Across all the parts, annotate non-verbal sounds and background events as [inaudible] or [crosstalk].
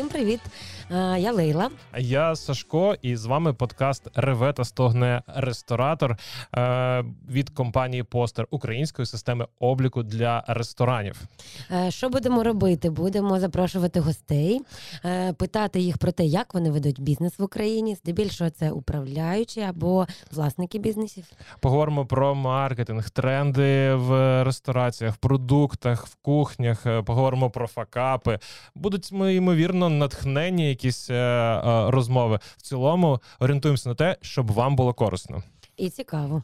Всім привіт! Я Лейла. Я Сашко, і з вами подкаст Реве та стогне ресторатор від компанії Постер української системи обліку для ресторанів. Що будемо робити? Будемо запрошувати гостей, питати їх про те, як вони ведуть бізнес в Україні. Здебільшого це управляючі або власники бізнесів. Поговоримо про маркетинг, тренди в рестораціях, в продуктах, в кухнях. Поговоримо про факапи. Будуть ми ймовірно натхнені якісь е, е, розмови. В цілому орієнтуємося на те, щоб вам було корисно. І цікаво.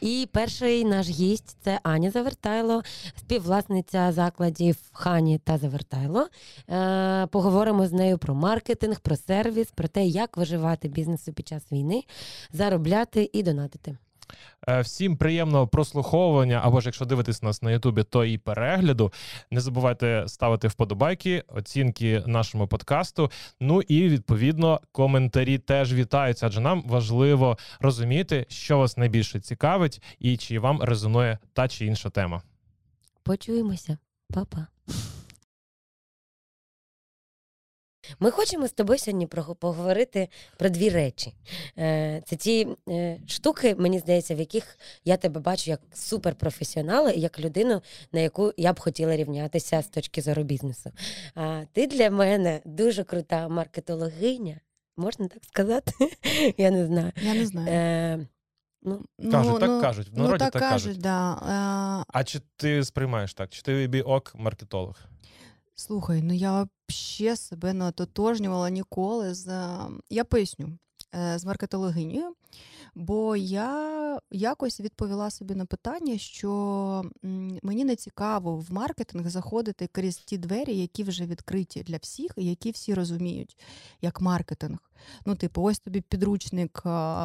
І перший наш гість це Аня Завертайло, співвласниця закладів Хані та Завертайло. Е, поговоримо з нею про маркетинг, про сервіс, про те, як виживати бізнесу під час війни, заробляти і донатити. Е, всім приємного прослуховування, або ж якщо дивитесь нас на Ютубі, то і перегляду. Не забувайте ставити вподобайки, оцінки нашому подкасту. Ну і відповідно коментарі теж вітаються, адже нам важливо розуміти, що вас найбільше цікавить, і чи вам резонує та чи інша тема. Почуємося, Па-па. Ми хочемо з тобою сьогодні поговорити про дві речі. Е, це ті е, штуки, мені здається, в яких я тебе бачу як суперпрофесіонала і як людину, на яку я б хотіла рівнятися з точки зору бізнесу. А ти для мене дуже крута маркетологиня. Можна так сказати? [laughs] Я не знаю. Я не знаю. Е, Ну, кажуть, ну, так ну, кажуть. В ну, народі так, так кажуть. кажуть. Да. А чи ти сприймаєш так? Чи ти біок маркетолог? Слухай, ну я ще себе не ототожнювала ніколи з. Я поясню е, з маркетологинею, бо я якось відповіла собі на питання, що мені не цікаво в маркетинг заходити крізь ті двері, які вже відкриті для всіх, і які всі розуміють як маркетинг. Ну, типу, ось тобі підручник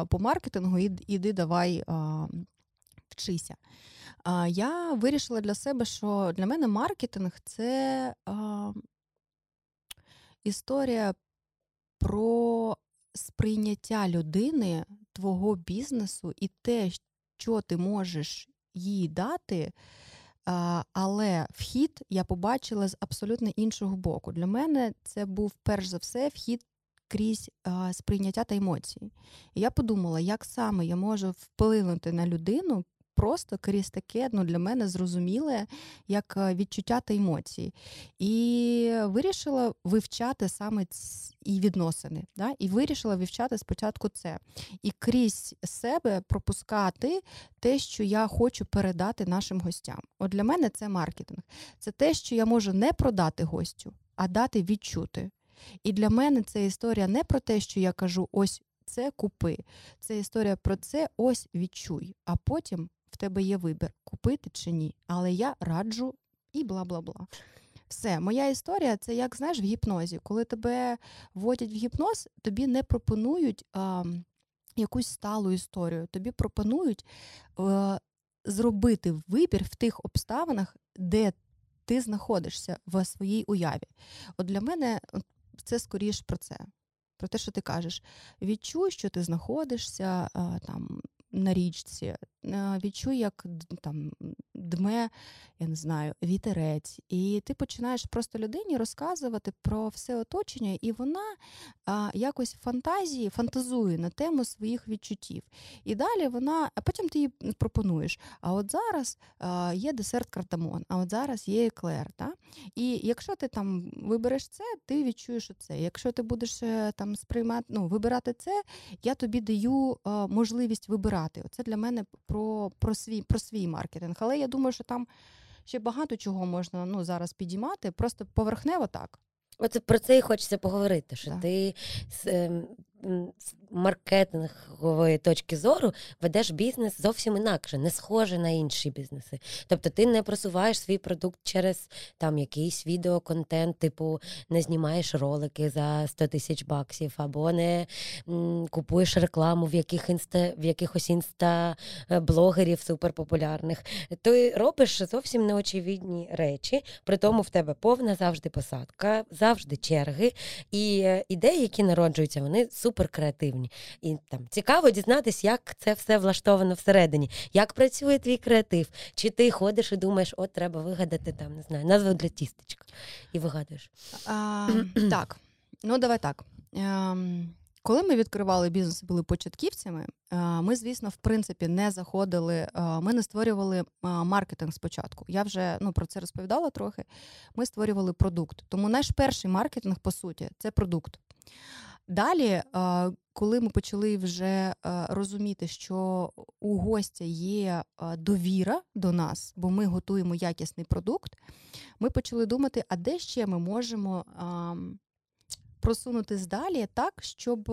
по маркетингу, іди давай вчися я вирішила для себе, що для мене маркетинг це а, історія про сприйняття людини, твого бізнесу і те, що ти можеш їй дати. Але вхід я побачила з абсолютно іншого боку. Для мене це був перш за все вхід крізь сприйняття та емоції. І я подумала, як саме я можу вплинути на людину просто крізь таке ну, для мене зрозуміле, як е, відчуття та емоції. І вирішила вивчати саме і відносини. Да? І вирішила вивчати спочатку це. І крізь себе пропускати те, що я хочу передати нашим гостям. От для мене це маркетинг. Це те, що я можу не продати гостю, а дати відчути. І для мене це історія не про те, що я кажу, ось це купи. Це історія про це, ось відчуй. А потім в тебе є вибір, купити чи ні. Але я раджу і бла бла бла. Все, моя історія це як знаєш в гіпнозі. Коли тебе вводять в гіпноз, тобі не пропонують а, якусь сталу історію. Тобі пропонують а, зробити вибір в тих обставинах, де ти знаходишся в своїй уяві. От для мене це скоріш про це. Про те, що ти кажеш, відчуй, що ти знаходишся а, там на річці, відчуй, як там дме, я не знаю, вітерець. І ти починаєш просто людині розказувати про все оточення, і вона якось фантазії фантазує на тему своїх відчуттів. І далі вона, а потім ти їй пропонуєш. А от зараз є десерт картамон, а от зараз є еклер. Та? І якщо ти там вибереш це, ти відчуєш це. Якщо ти будеш е, там сприймати, ну, вибирати це, я тобі даю можливість вибирати. Це для мене про про, свій про свій маркетинг. Але я думаю, що там ще багато чого можна ну, зараз підіймати, просто поверхнево так. Оце про це і хочеться поговорити. Що так. ти ем, маркетингової точки зору ведеш бізнес зовсім інакше, не схоже на інші бізнеси. Тобто ти не просуваєш свій продукт через там якийсь відеоконтент, типу не знімаєш ролики за 100 тисяч баксів, або не м, купуєш рекламу в яких інста, в якихось інста-блогерів суперпопулярних. Ти робиш зовсім неочевидні речі, при тому в тебе повна завжди посадка, завжди черги. І е, ідеї, які народжуються, вони супер суперкреативні. Всередині. І там цікаво дізнатися, як це все влаштовано всередині, як працює твій креатив. Чи ти ходиш і думаєш, от треба вигадати там, не знаю, назву для тістечка. І вигадуєш. А, Так, ну давай так. Ем, коли ми відкривали бізнес, були початківцями, е, ми, звісно, в принципі, не заходили, е, ми не створювали е, маркетинг спочатку. Я вже ну, про це розповідала трохи. Ми створювали продукт. Тому наш перший маркетинг, по суті, це продукт. Далі, коли ми почали вже розуміти, що у гостя є довіра до нас, бо ми готуємо якісний продукт, ми почали думати, а де ще ми можемо просунутись далі так, щоб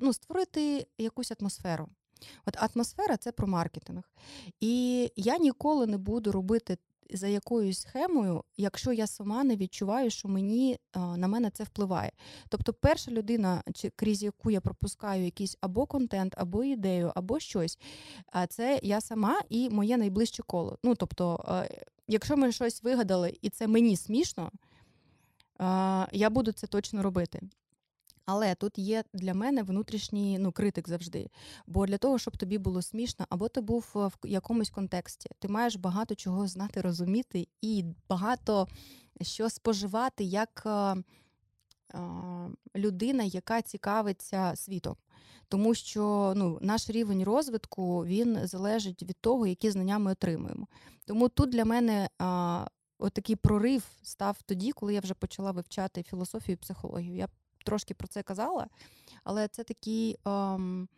ну, створити якусь атмосферу. От атмосфера це про маркетинг. І я ніколи не буду робити за якоюсь схемою, якщо я сама не відчуваю, що мені на мене це впливає. Тобто, перша людина, крізь яку я пропускаю якийсь або контент, або ідею, або щось, а це я сама і моє найближче коло. Ну тобто, якщо ми щось вигадали, і це мені смішно я буду це точно робити. Але тут є для мене внутрішній ну, критик завжди. Бо для того, щоб тобі було смішно, або ти був в якомусь контексті, ти маєш багато чого знати, розуміти і багато що споживати як е, е, людина, яка цікавиться світом. Тому що ну, наш рівень розвитку він залежить від того, які знання ми отримуємо. Тому тут для мене Отакий прорив став тоді, коли я вже почала вивчати філософію і психологію. Я трошки про це казала, але це такий ем,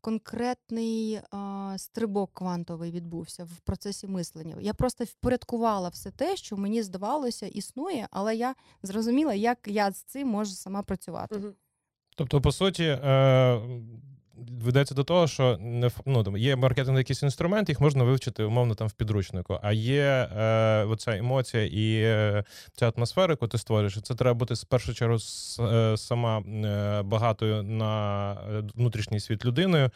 конкретний е, стрибок квантовий відбувся в процесі мислення. Я просто впорядкувала все те, що мені здавалося, існує, але я зрозуміла, як я з цим можу сама працювати. Тобто, по суті, е, ведеться до того, що не ну, є маркетинг якийсь інструмент, їх можна вивчити умовно там в підручнику. А є е, оця емоція і е, ця атмосфера, яку ти створюєш, це треба бути в першу чергу с, е, сама е, багатою на е, внутрішній світ людиною.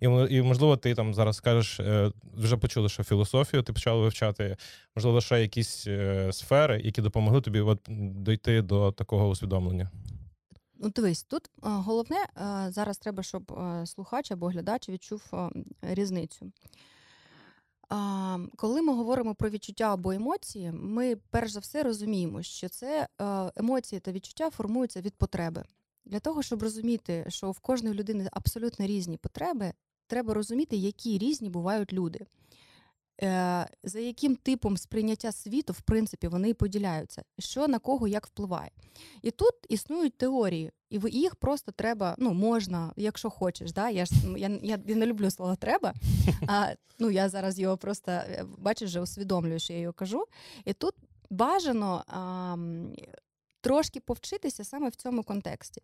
І і можливо, ти там зараз скажеш, е, вже почули, що філософію ти почала вивчати, можливо, ще якісь сфери, які допомогли тобі от, дойти до такого усвідомлення. Ну, дивись, тут головне зараз треба, щоб слухач або глядач відчув різницю. Коли ми говоримо про відчуття або емоції, ми перш за все розуміємо, що це емоції та відчуття формуються від потреби. Для того, щоб розуміти, що в кожної людини абсолютно різні потреби, треба розуміти, які різні бувають люди. Е, за яким типом сприйняття світу, в принципі, вони поділяються, що на кого як впливає. І тут існують теорії, і їх просто треба, ну, можна, якщо хочеш. Да? Я ж я, я, не люблю слово треба. а ну, Я зараз його просто е, бачиш, вже усвідомлюю, що я його кажу. І тут бажано а, трошки повчитися саме в цьому контексті.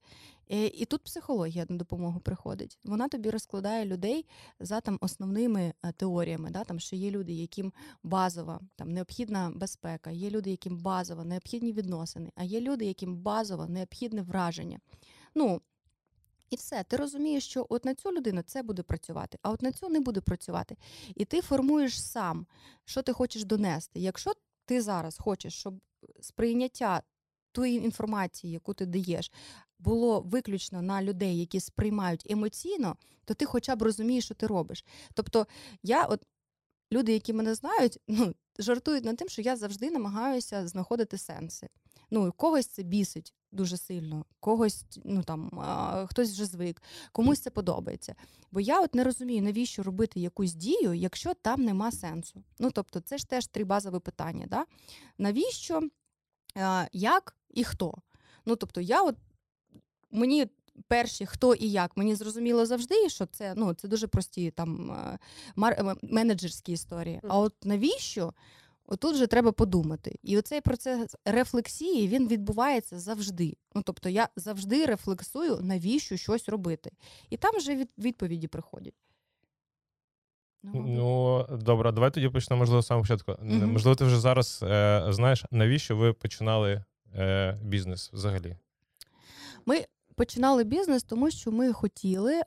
І, тут психологія на допомогу приходить. Вона тобі розкладає людей за там основними е, теоріями. Да? Там, Що є люди, яким базова там необхідна безпека, є люди, яким базово необхідні відносини, а є люди, яким базово необхідне враження. Ну, і все, ти розумієш, що от на цю людину це буде працювати, а от на цю не буде працювати. І ти формуєш сам, що ти хочеш донести. Якщо ти зараз хочеш, щоб сприйняття тої інформації, яку ти даєш, було виключно на людей, які сприймають емоційно, то ти хоча б розумієш, що ти робиш. Тобто, я, от люди, які мене знають, [laughs] ну, жартують над тим, що я завжди намагаюся знаходити сенси. Ну, когось це бісить дуже сильно, когось, ну там хтось вже звик, комусь це подобається. Бо я от не розумію, навіщо робити якусь дію, якщо там нема сенсу. Ну тобто, це ж теж три базові питання. Да? Навіщо як і хто. Ну, тобто, я от мені перші хто і як, мені зрозуміло завжди, що це ну, це дуже прості там мар- менеджерські історії. А от навіщо? Отут вже треба подумати. І оцей процес рефлексії він відбувається завжди. Ну тобто я завжди рефлексую, навіщо щось робити. І там вже від відповіді приходять. Ну, ну, добре, давай тоді почнемо, можливо, з самого початку. Угу. Можливо, ти вже зараз е, знаєш, навіщо ви починали е, бізнес взагалі? Ми починали бізнес, тому що ми хотіли е,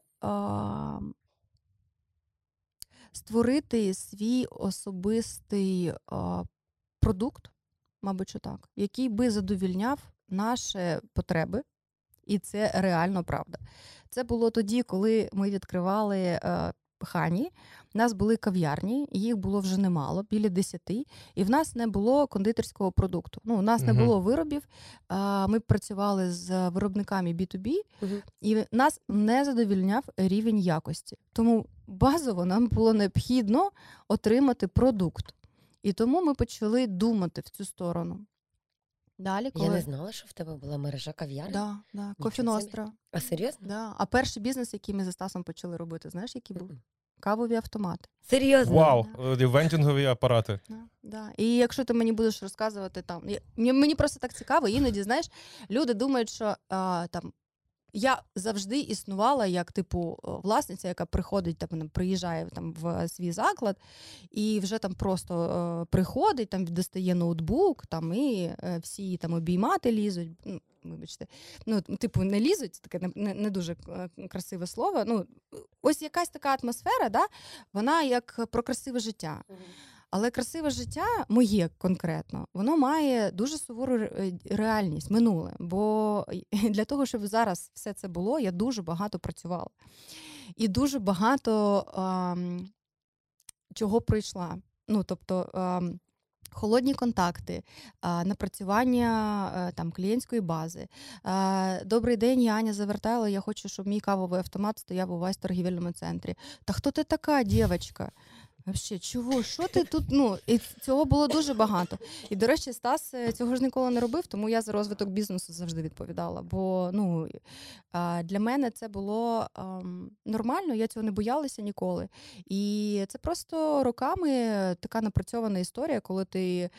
створити свій особистий е, продукт, мабуть, що так, який би задовільняв наші потреби І це реально правда. Це було тоді, коли ми відкривали е, хані. У нас були кав'ярні, їх було вже немало, біля десяти, і в нас не було кондитерського продукту. Ну, у нас не було виробів. Ми працювали з виробниками B2B, і нас не задовільняв рівень якості. Тому базово нам було необхідно отримати продукт. І тому ми почали думати в цю сторону. Далі, коли... Я не знала, що в тебе була мережа кав'ярні. Да, да. Кофіностра. А серйозно? Да. А перший бізнес, який ми за Стасом почали робити, знаєш, який був? Кавові автомати. Серйозно? Вау, да. вентингові апарати. Да, да. І якщо ти мені будеш розказувати там, мені просто так цікаво, іноді знаєш, люди думають, що а, там я завжди існувала як типу власниця, яка приходить там приїжджає там в свій заклад, і вже там просто е, приходить, там достає ноутбук, там і е, всі там обіймати лізуть. Ну, Вибачте, ну типу не лізуть, таке не не дуже е, красиве слово. Ну ось якась така атмосфера, да, вона як про красиве життя. Але красиве життя моє конкретно, воно має дуже сувору е, реальність, минуле. Бо [laughs] для того, щоб зараз все це було, я дуже багато працювала. І дуже багато а, чого пройшла. Ну, тобто, а, Холодні контакти, напрацювання е, там клієнтської бази. Добрий день, я Аня завертала. Я хочу, щоб мій кавовий автомат стояв у вас в торгівельному центрі. Та хто ти така, дівчинка? Вообще, чого? Що ти тут? Ну і цього було дуже багато. І до речі, Стас е, цього ж ніколи не робив, тому я за розвиток бізнесу завжди відповідала. Бо ну для мене це було нормально, я цього не боялася ніколи. І це просто роками така напрацьована історія, коли ти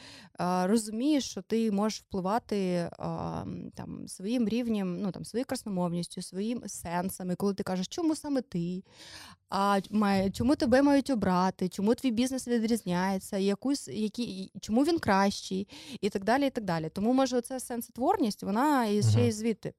розумієш, що ти можеш впливати там своїм рівнем, ну там своєю красномовністю, своїм сенсами, коли ти кажеш, чому саме ти, а чому тебе мають обрати чому твій бізнес відрізняється, якусь, які, чому він кращий, і так далі. і так далі. Тому, може, оця сенситворність, вона і ще й звідти.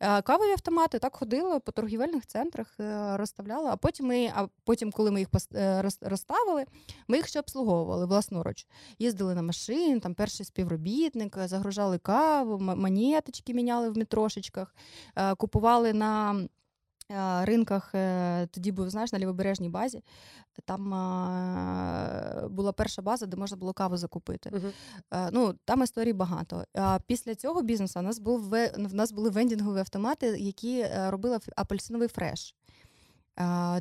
Е, кавові автомати так ходили по торгівельних центрах, е, розставляли, а потім, ми, а потім, коли ми їх е, розставили, ми їх ще обслуговували власноруч. Їздили на машин, там перший співробітник, загружали каву, монеточки міняли в метрошечках, купували на. Ринках тоді був знаєш на лівобережній базі. Там була перша база, де можна було каву закупити. Uh-huh. Ну там історій багато. Після цього бізнесу у нас був в нас були вендінгові автомати, які е, робили апельсиновий фреш.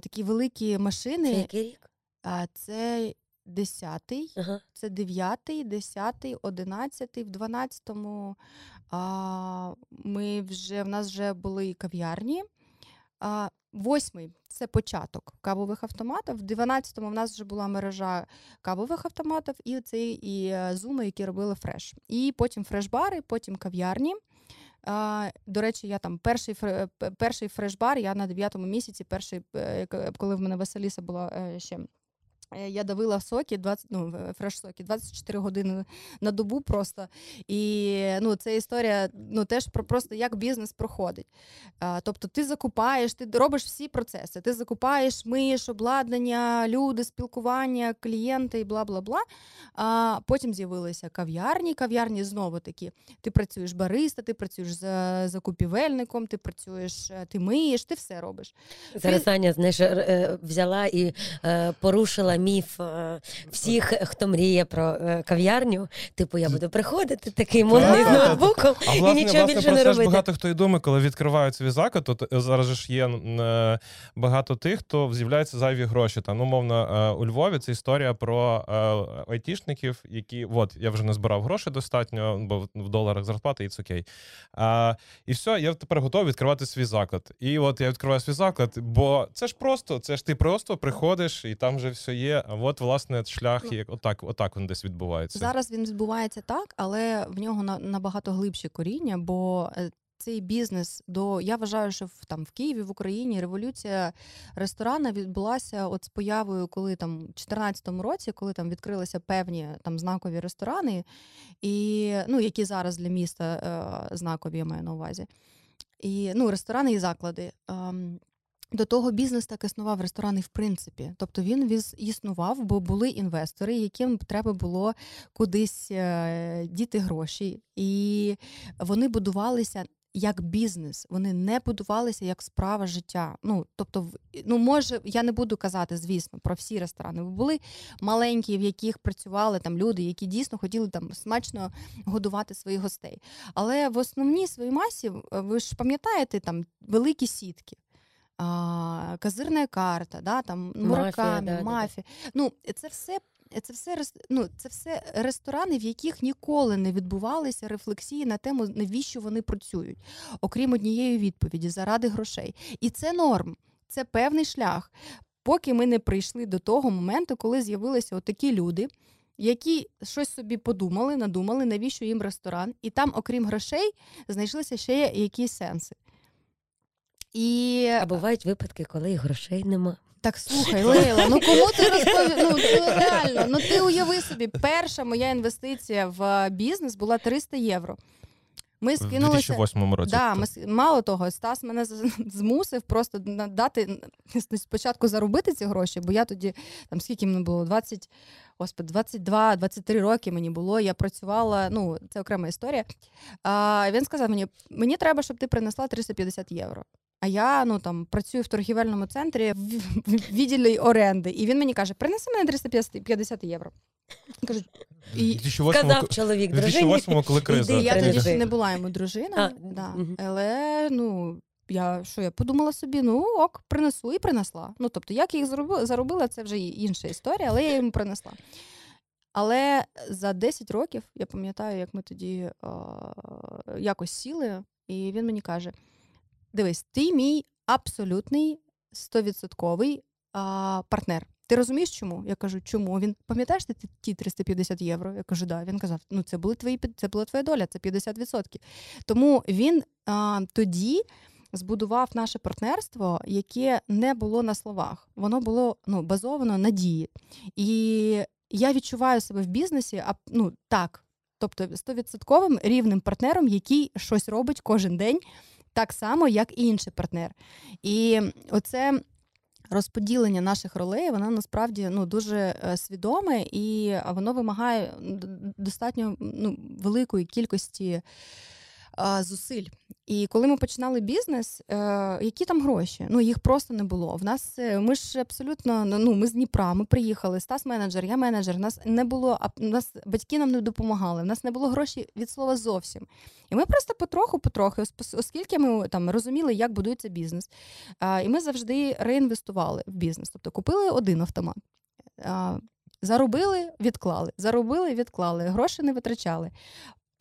Такі великі машини. Це який рік? Це десятий, uh-huh. це дев'ятий, десятий, одинадцятий, в дванадцятому ми вже в нас вже були кав'ярні. Восьмий це початок кавових автоматів. В 12-му в нас вже була мережа кавових автоматів, і цей і е, зуми, які робили фреш. І потім фреш-бари, потім кав'ярні. До речі, я там перший перший фреш-бар, я на 9-му місяці, перший, е, коли в мене Василіса була е, ще я давила соки, 20, ну, фреш-соки 24 години на добу просто. І ну, це історія ну, теж про просто як бізнес проходить. А, Тобто ти закупаєш, ти робиш всі процеси. Ти закупаєш, миєш обладнання, люди, спілкування, клієнти і бла бла бла. А Потім з'явилися кав'ярні. Кав'ярні знову такі. Ти працюєш бариста, ти працюєш з закупівельником, ти працюєш, е, ти миєш, ти все робиш. Зараз Аня знаєш, е, взяла і порушила міф е, всіх, хто мріє про е, кав'ярню. Типу, я буду приходити такий модний з ноутбуком і нічого більше не робити. Багато хто і думає, коли відкривають свій заклад, то зараз ж є е, багато тих, хто з'являються зайві гроші. Там, умовно, у Львові це історія про айтішників, які от я вже не збирав гроші достатньо, бо в доларах зарплати і це окей. А, І все, я тепер готовий відкривати свій заклад. І от я відкриваю свій заклад, бо це ж просто, це ж ти просто приходиш, і там вже все є є. От власне шлях, ну, як отак, отак він десь відбувається. Зараз він відбувається так, але в нього набагато глибші коріння, бо. Е, цей бізнес до я вважаю, що в там в Києві в Україні революція ресторана відбулася от з появою, коли там у 2014 році, коли там відкрилися певні там знакові ресторани, і ну які зараз для міста е, знакові я маю на увазі. І ну ресторани і заклади. Е, до того бізнес так існував ресторани, в принципі. Тобто він існував, бо були інвестори, яким треба було кудись е, діти гроші, і вони будувалися як бізнес, вони не будувалися як справа життя. Ну тобто, ну може, я не буду казати, звісно, про всі ресторани. Були маленькі, в яких працювали там люди, які дійсно хотіли там смачно годувати своїх гостей. Але в основній своїй масі, ви ж пам'ятаєте, там великі сітки. А, Казирна карта, да, там муракамі, мафія. Да, мафія. Да, да. Ну, це все це все ну, це все ресторани, в яких ніколи не відбувалися рефлексії на тему, навіщо вони працюють, окрім однієї відповіді заради грошей. І це норм, це певний шлях. Поки ми не прийшли до того моменту, коли з'явилися такі люди, які щось собі подумали, надумали, навіщо їм ресторан, і там, окрім грошей, знайшлися ще якісь сенси. І... А бувають випадки, коли і грошей нема. Так слухай, Лейла, ну кому ти [laughs] розповів? Ну реально, ну ти уяви собі, перша моя інвестиція в бізнес була 300 євро. Ми скинулися... В 2008 році. Да, ми, Мало того, Стас мене [laughs] змусив просто дати спочатку заробити ці гроші, бо я тоді, там скільки мені було, 20, господи, 22-23 роки мені було. Я працювала, ну, це окрема історія. А, Він сказав мені: мені треба, щоб ти принесла 350 євро. А я ну там працюю в торгівельному центрі в відділі оренди. І він мені каже: принеси мене 350 євро. Кажу, і... Сказав чоловік дружині. коли криза. Я тоді ще не була йому дружина, а, да. угу. але ну. Я що я подумала собі, ну ок, принесу і принесла. Ну тобто, як я їх заробила, заробила, це вже інша історія, але я йому принесла. Але за 10 років я пам'ятаю, як ми тоді а, якось сіли, і він мені каже: Дивись, ти мій абсолютний стовідсотковий партнер. Ти розумієш, чому? Я кажу, чому? Він пам'ятаєш ти ті 350 євро? Я кажу, да. Він казав, ну це були твої це була твоя доля, це 50%. Тому він а, тоді збудував наше партнерство, яке не було на словах. Воно було ну, базовано на дії. І я відчуваю себе в бізнесі, а ну так, тобто стовідсотковим рівним партнером, який щось робить кожен день так само, як і інший партнер. І оце. Розподілення наших ролей, вона насправді ну дуже е, свідоме і воно вимагає достатньо ну, великої кількості зусиль. І коли ми починали бізнес, е, які там гроші? Ну їх просто не було. В нас е, ми ж абсолютно ну ми з Дніпра, ми приїхали. Стас менеджер, я менеджер. Нас не було, а нас батьки нам не допомагали. В нас не було грошей від слова зовсім. І ми просто потроху-потроху, оскільки ми там розуміли, як будується бізнес. І ми завжди реінвестували в бізнес. Тобто купили один автомат. Заробили, відклали, заробили, відклали, гроші не витрачали.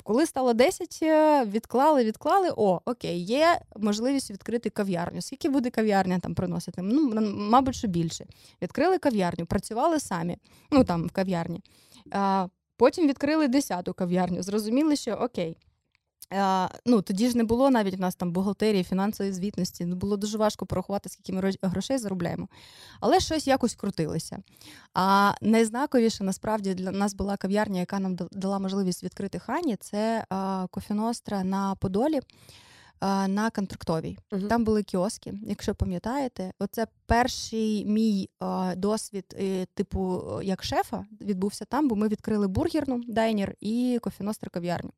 Коли стало 10, е, відклали, відклали. О, окей, є можливість відкрити кав'ярню. Скільки буде кав'ярня там приносити? Ну, мабуть, що більше. Відкрили кав'ярню, працювали самі, ну там в кав'ярні. А, Потім відкрили 10-ту кав'ярню. Зрозуміли, що окей. Ну, Тоді ж не було навіть в нас там бухгалтерії, фінансової звітності. Ну, було дуже важко порахувати, скільки ми грошей заробляємо. Але щось якось крутилося. А найзнаковіше насправді для нас була кав'ярня, яка нам дала можливість відкрити хані. Це кофіностра на Подолі. На контрактовій. Uh-huh. Там були кіоски, якщо пам'ятаєте, оце перший мій а, досвід, е, типу, як шефа, відбувся там, бо ми відкрили бургерну дайнер і кофіностр кав'ярню.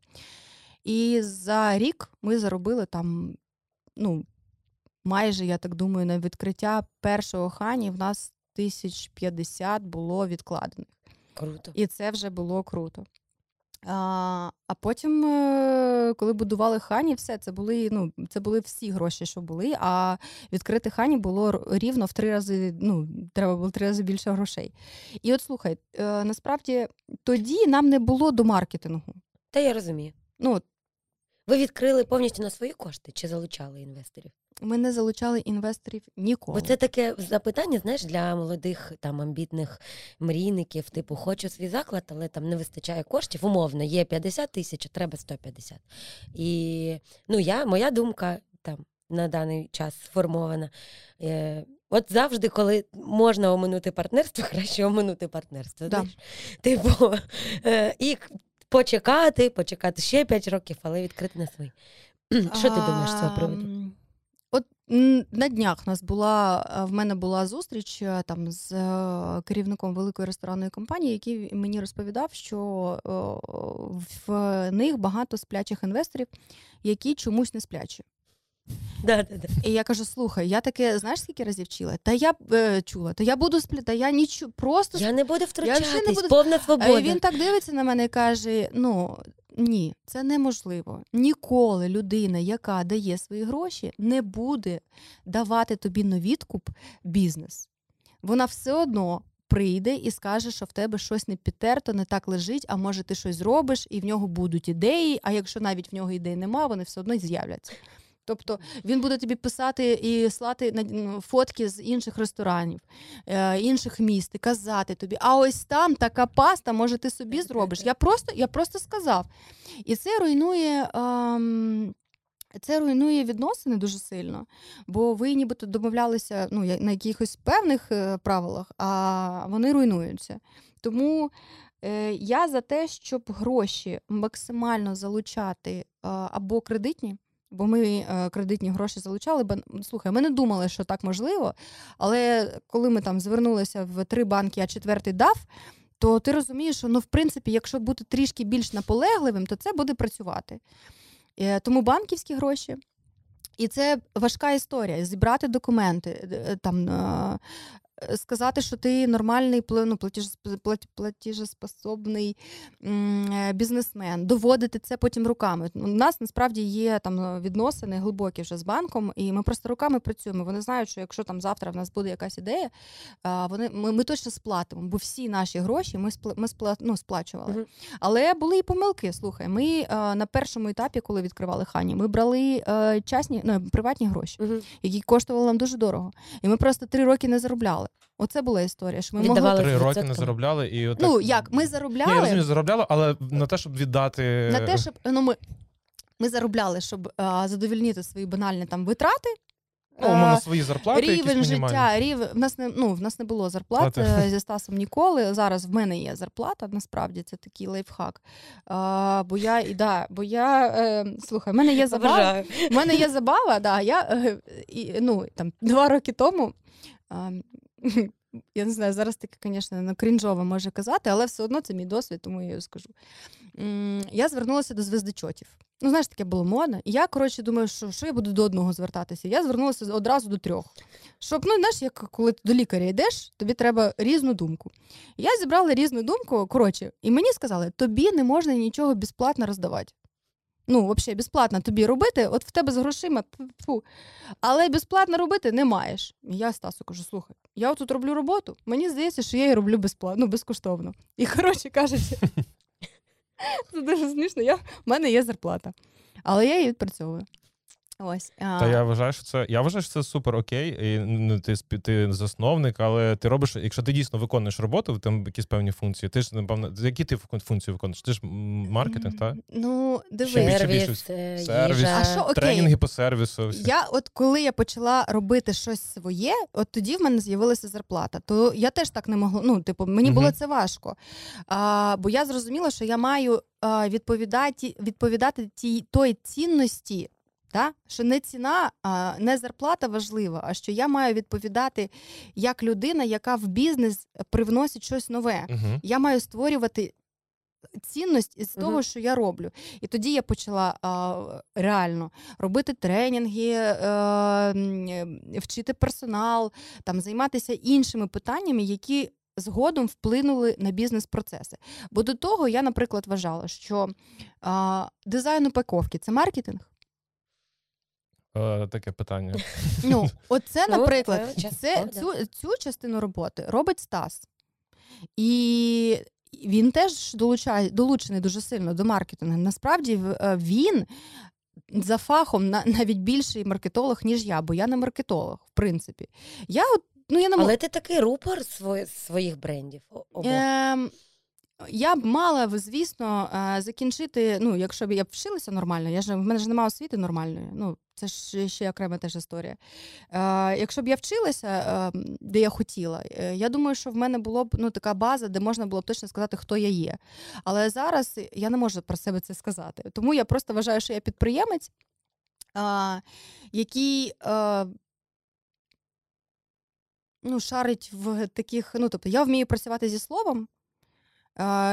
І за рік ми заробили там, ну, майже, я так думаю, на відкриття першого хані в нас 1050 було відкладених. Круто. І це вже було круто. А а потім, е, коли будували хані, все це були ну, це були всі гроші, що були. А відкрити хані було рівно в три рази. Ну, треба було три рази більше грошей. І от слухай, е, насправді тоді нам не було до маркетингу. Та я розумію. Ну, ви відкрили повністю на свої кошти чи залучали інвесторів? Ми не залучали інвесторів ніколи. Бо це таке запитання, знаєш, для молодих там амбітних мрійників, типу, хочу свій заклад, але там не вистачає коштів. Умовно, є 50 тисяч, треба 150. І ну, я, моя думка там на даний час сформована. Е, От завжди, коли можна оминути партнерство, [laughs] краще оминути партнерство. Да. Типу, е, і почекати, почекати ще 5 років, але відкрити на свої. [clears throat] Що ти думаєш з цього приводу? От на днях нас була в мене була зустріч там з керівником великої ресторанної компанії, який мені розповідав, що в них багато сплячих інвесторів, які чомусь не сплячі. Да, да, да. І я кажу: слухай, я таке, знаєш, скільки разів чула? Та я е, чула, та я буду сплі, та я нічого, просто я не буду втручатись, я не буду... повна свобода. І Він так дивиться на мене і каже: ну. Ні, це неможливо. Ніколи людина, яка дає свої гроші, не буде давати тобі на відкуп бізнес. Вона все одно прийде і скаже, що в тебе щось не підтерто, не так лежить, а може ти щось зробиш, і в нього будуть ідеї. А якщо навіть в нього ідей немає, вони все одно з'являться. Тобто він буде тобі писати і слати фотки з інших ресторанів, е, інших міст, і казати тобі, а ось там така паста, може, ти собі зробиш. Я просто я просто сказав. І це руйнує. Ем... Це руйнує відносини дуже сильно, бо ви нібито домовлялися ну, на якихось певних е, правилах, а вони руйнуються. Тому е, я за те, щоб гроші максимально залучати е, або кредитні, Бо ми е, кредитні гроші залучали, бо слухай, ми не думали, що так можливо. Але коли ми там звернулися в три банки, а четвертий дав, то ти розумієш, що ну, в принципі, якщо бути трішки більш наполегливим, то це буде працювати. Е, тому банківські гроші. І це важка історія. Зібрати документи, е, там сказати, що ти нормальний ну, платіжеспособний е, бізнесмен, доводити це потім руками. У нас насправді є там відносини глибокі вже з банком, і ми просто руками працюємо. Вони знають, що якщо там завтра в нас буде якась ідея, вони ми, ми точно сплатимо, бо всі наші гроші ми спла, ми спла, ну, сплачували. Uh-huh. Але були і помилки. Слухай, ми на першому етапі, коли відкривали хані, ми брали е, частні ну, приватні гроші, uh-huh. які коштували нам дуже дорого. І ми просто три роки не заробляли. Оце була історія. що ми могли... Три роки не заробляли і отак... Ну як ми заробляли Ні, я розумію, заробляли, але на те, щоб віддати на те, щоб ну ми. Ми заробляли, щоб а, задовільнити свої банальні там витрати, Ну, на свої зарплати рівень життя, рівень в нас не ну в нас не було зарплат Плати. зі Стасом ніколи. Зараз в мене є зарплата. Насправді це такий лайфхак. А, Бо я і да, бо я е, слухай, в мене є забава. В мене є забава. Да, я е, і, ну там два роки тому. [laughs] Я не знаю, зараз таке, звісно, крінжове може казати, але все одно це мій досвід, тому я його скажу. Я звернулася до звездочотів. Ну, знаєш, таке було модно. І я, коротше, думаю, що що я буду до одного звертатися. Я звернулася одразу до трьох. Щоб, ну, знаєш, як коли ти до лікаря йдеш, тобі треба різну думку. я зібрала різну думку, коротше, і мені сказали, тобі не можна нічого безплатно роздавати. Ну, взагалі, безплатно тобі робити, от в тебе з грошима, фу. але безплатно робити не маєш. І я Стасу кажу: слухай, я тут роблю роботу, мені здається, що я її роблю безплатно, ну, безкоштовно. І [laughs] коротше кажуть, це [laughs] [laughs] дуже смішно, я, в мене є зарплата, але я її відпрацьовую. Ось а... Та я вважаю, що це я вважаю, що це супер окей. І ну, Ти ти засновник, але ти робиш, якщо ти дійсно виконуєш роботу, там якісь певні функції. Ти ж напевно, які ти функції виконуєш? Ти ж маркетинг, так? Ну, диви. Сервіс, е, сервіс, їжа. А що, окей. тренінги по сервісу. Все. Я, от коли я почала робити щось своє, от тоді в мене з'явилася зарплата. То я теж так не могла. Ну, типу, мені угу. було це важко. А, Бо я зрозуміла, що я маю відповідати відповідати тій той цінності. Та? Що не ціна, не зарплата важлива, а що я маю відповідати як людина, яка в бізнес привносить щось нове. uh Я маю створювати цінність із uh того, що я роблю. І тоді я почала а, реально робити тренінги, а, е, вчити персонал, там, займатися іншими питаннями, які. Згодом вплинули на бізнес-процеси. Бо до того я, наприклад, вважала, що а, дизайн упаковки це маркетинг. Е, таке питання. [laughs] Ну, [laughs] оце, ну, наприклад, це, цю, цю частину роботи робить Стас. І він теж долучає, долучений дуже сильно до маркетингу. Насправді е, він за фахом навіть більший маркетолог, ніж я, бо я не маркетолог, в принципі. Я от, ну, я не Але ти такий рупор своїх брендів. Ем, я б мала, звісно, е, закінчити. Ну, якщо б я вчилася нормально, я ж в мене ж немає освіти нормальної. Ну, це ж ще окрема теж історія. Е, Якщо б я вчилася, е, де я хотіла, е, я думаю, що в мене було б ну, така база, де можна було б точно сказати, хто я є. Але зараз я не можу про себе це сказати. Тому я просто вважаю, що я підприємець. який ну, шарить в таких. Ну, тобто, я вмію працювати зі словом,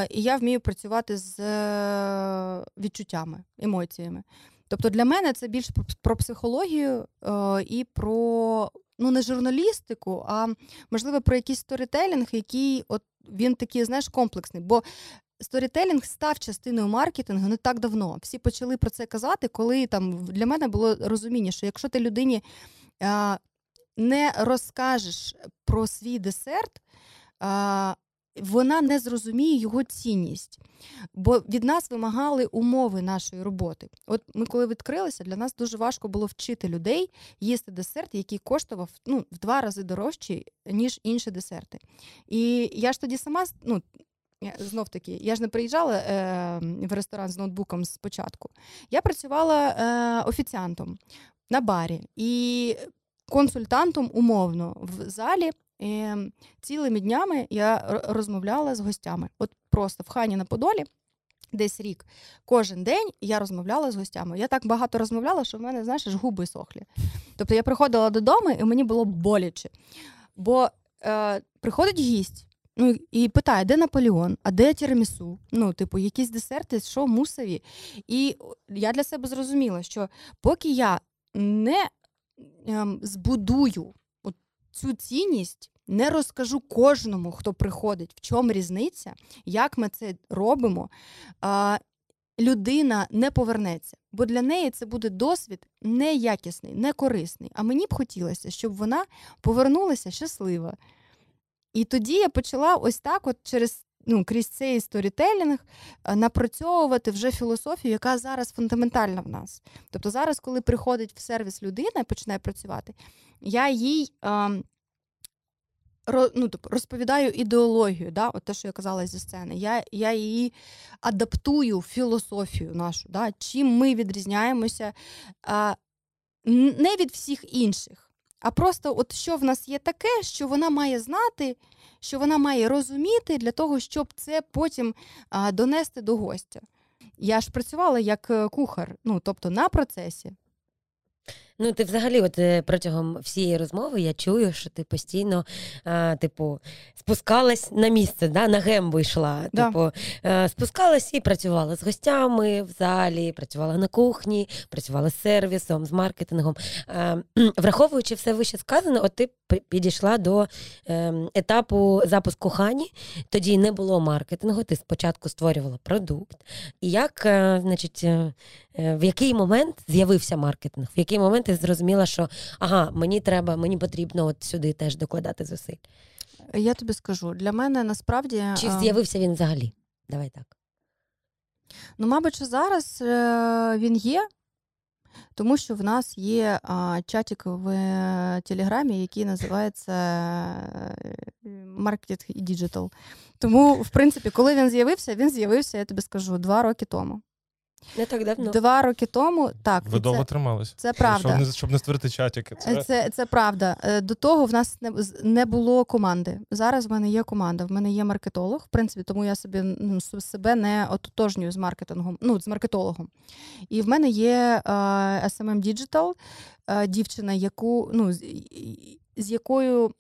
і я вмію працювати з е, відчуттями, емоціями. Тобто для мене це більш про психологію е, і про ну не журналістику, а можливо про якийсь сторітелінг, який от він такий, знаєш, комплексний. Бо сторітелінг став частиною маркетингу не так давно. Всі почали про це казати, коли там для мене було розуміння, що якщо ти людині не розкажеш про свій десерт, вона не зрозуміє його цінність. Бо від нас вимагали умови нашої роботи. От ми, коли відкрилися, для нас дуже важко було вчити людей їсти десерт, який коштував ну, в два рази дорожче, ніж інші десерти. І я ж тоді сама ну, Знов таки, я ж не приїжджала е, в ресторан з ноутбуком спочатку. Я працювала е, офіціантом на барі і консультантом умовно в залі. Е, цілими днями я розмовляла з гостями. От просто в хані на Подолі. Десь рік кожен день я розмовляла з гостями. Я так багато розмовляла, що в мене, знаєш, аж губи сохлі. Тобто я приходила додому, і мені було боляче. Бо е, приходить гість, Ну і питає, де Наполеон, а де тірамісу? Ну, типу, якісь десерти, що мусові. І я для себе зрозуміла, що поки я не ем, збудую цю цінність, не розкажу кожному, хто приходить, в чому різниця, як ми це робимо. Людина не повернеться, бо для неї це буде досвід неякісний, некорисний. А мені б хотілося, щоб вона повернулася щаслива. І тоді я почала ось так, от через ну, крізь цей сторітелінг, е, напрацьовувати вже філософію, яка зараз фундаментальна в нас. Тобто, зараз, коли приходить в сервіс людина і починає працювати, я їй. А, ну, тобто, розповідаю ідеологію, да, от те, що я казала зі сцени. Я я її адаптую філософію нашу, да, чим ми відрізняємося а, не від всіх інших. А просто, от що в нас є таке, що вона має знати, що вона має розуміти для того, щоб це потім донести до гостя. Я ж працювала як е, кухар, ну тобто на процесі. Ну, ти взагалі, от е, протягом всієї розмови я чую, що ти постійно, а, типу, спускалась на місце, да, на гембу йшла. Да. Типу, а, е, спускалась і працювала з гостями в залі, працювала на кухні, працювала з сервісом, з маркетингом. А, [clears throat] враховуючи все вище сказане, от ти підійшла до е, етапу запуску хані. Тоді не було маркетингу. Ти спочатку створювала продукт. І як, е, значить, е, в який момент з'явився маркетинг? В який момент ти зрозуміла, що ага, мені треба, мені потрібно от сюди теж докладати зусиль. Я тобі скажу, для мене насправді. Чи з'явився він взагалі? Давай так. Ну, мабуть, що зараз е, він є, тому що в нас є чатик в е, Телеграмі, який називається Market і Digital. Тому, в принципі, коли він з'явився, він з'явився, я тобі скажу, два роки тому. Не так давно. Два роки тому так. Ви довго трималися. Це правда. Щоб не, щоб не створити чатики. Це... це це правда. Е, до того в нас не не було команди. Зараз в мене є команда, в мене є маркетолог, в принципі, тому я собі ну, себе не ототожнюю з маркетингом, ну, з маркетологом. І в мене є uh, SMM Digital, uh, дівчина, яку, ну, з, з якою,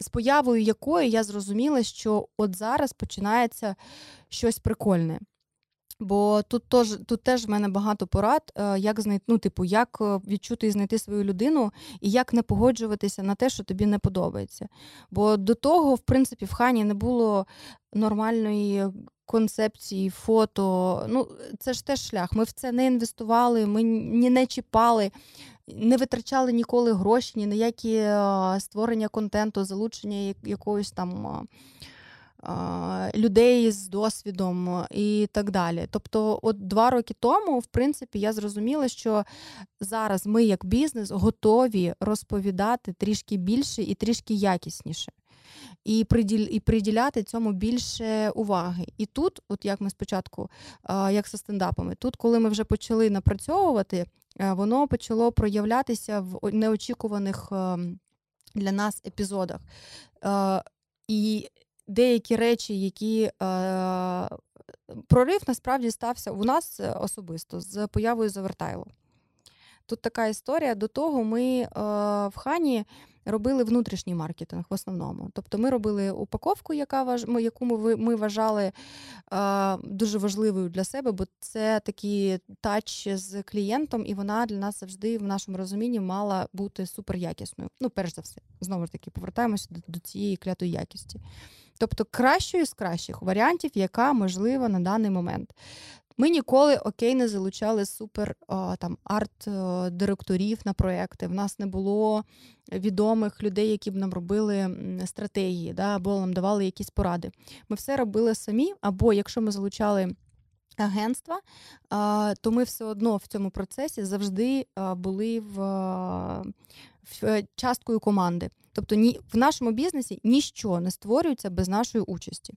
з появою якої я зрозуміла, що от зараз починається щось прикольне. Бо тут теж тут теж в мене багато порад, е, як знайти, ну, типу, як е, відчути і знайти свою людину, і як не погоджуватися на те, що тобі не подобається. Бо до того, в принципі, в хані не було нормальної концепції, фото. Ну, це ж теж шлях. Ми в це не інвестували, ми ні не чіпали, не витрачали ніколи гроші, ні на які е, створення контенту, залучення якоїсь там людей з досвідом і так далі. Тобто, от два роки тому, в принципі, я зрозуміла, що зараз ми, як бізнес, готові розповідати трішки більше і трішки якісніше. І і приділяти цьому більше уваги. І тут, от як ми спочатку, як зі стендапами, тут, коли ми вже почали напрацьовувати, воно почало проявлятися в неочікуваних ем, для нас епізодах. І деякі речі, які е, прорив насправді стався у нас особисто з появою Завертайло. Тут така історія. До того ми е, в хані робили внутрішній маркетинг в основному. Тобто ми робили упаковку, яка важ... яку ми ми вважали е, дуже важливою для себе, бо це такий тач з клієнтом, і вона для нас завжди в нашому розумінні мала бути супер якісною. Ну, перш за все, знову ж таки, повертаємося до, до цієї клятої якісті. Тобто кращою з кращих варіантів, яка можлива на даний момент. Ми ніколи окей не залучали супер там арт-директорів на проекти. В нас не було відомих людей, які б нам робили стратегії, да, або нам давали якісь поради. Ми все робили самі, або якщо ми залучали. Агентства, то ми все одно в цьому процесі завжди були в Е, часткою команди. Тобто ні, в нашому бізнесі ніщо не створюється без нашої участі.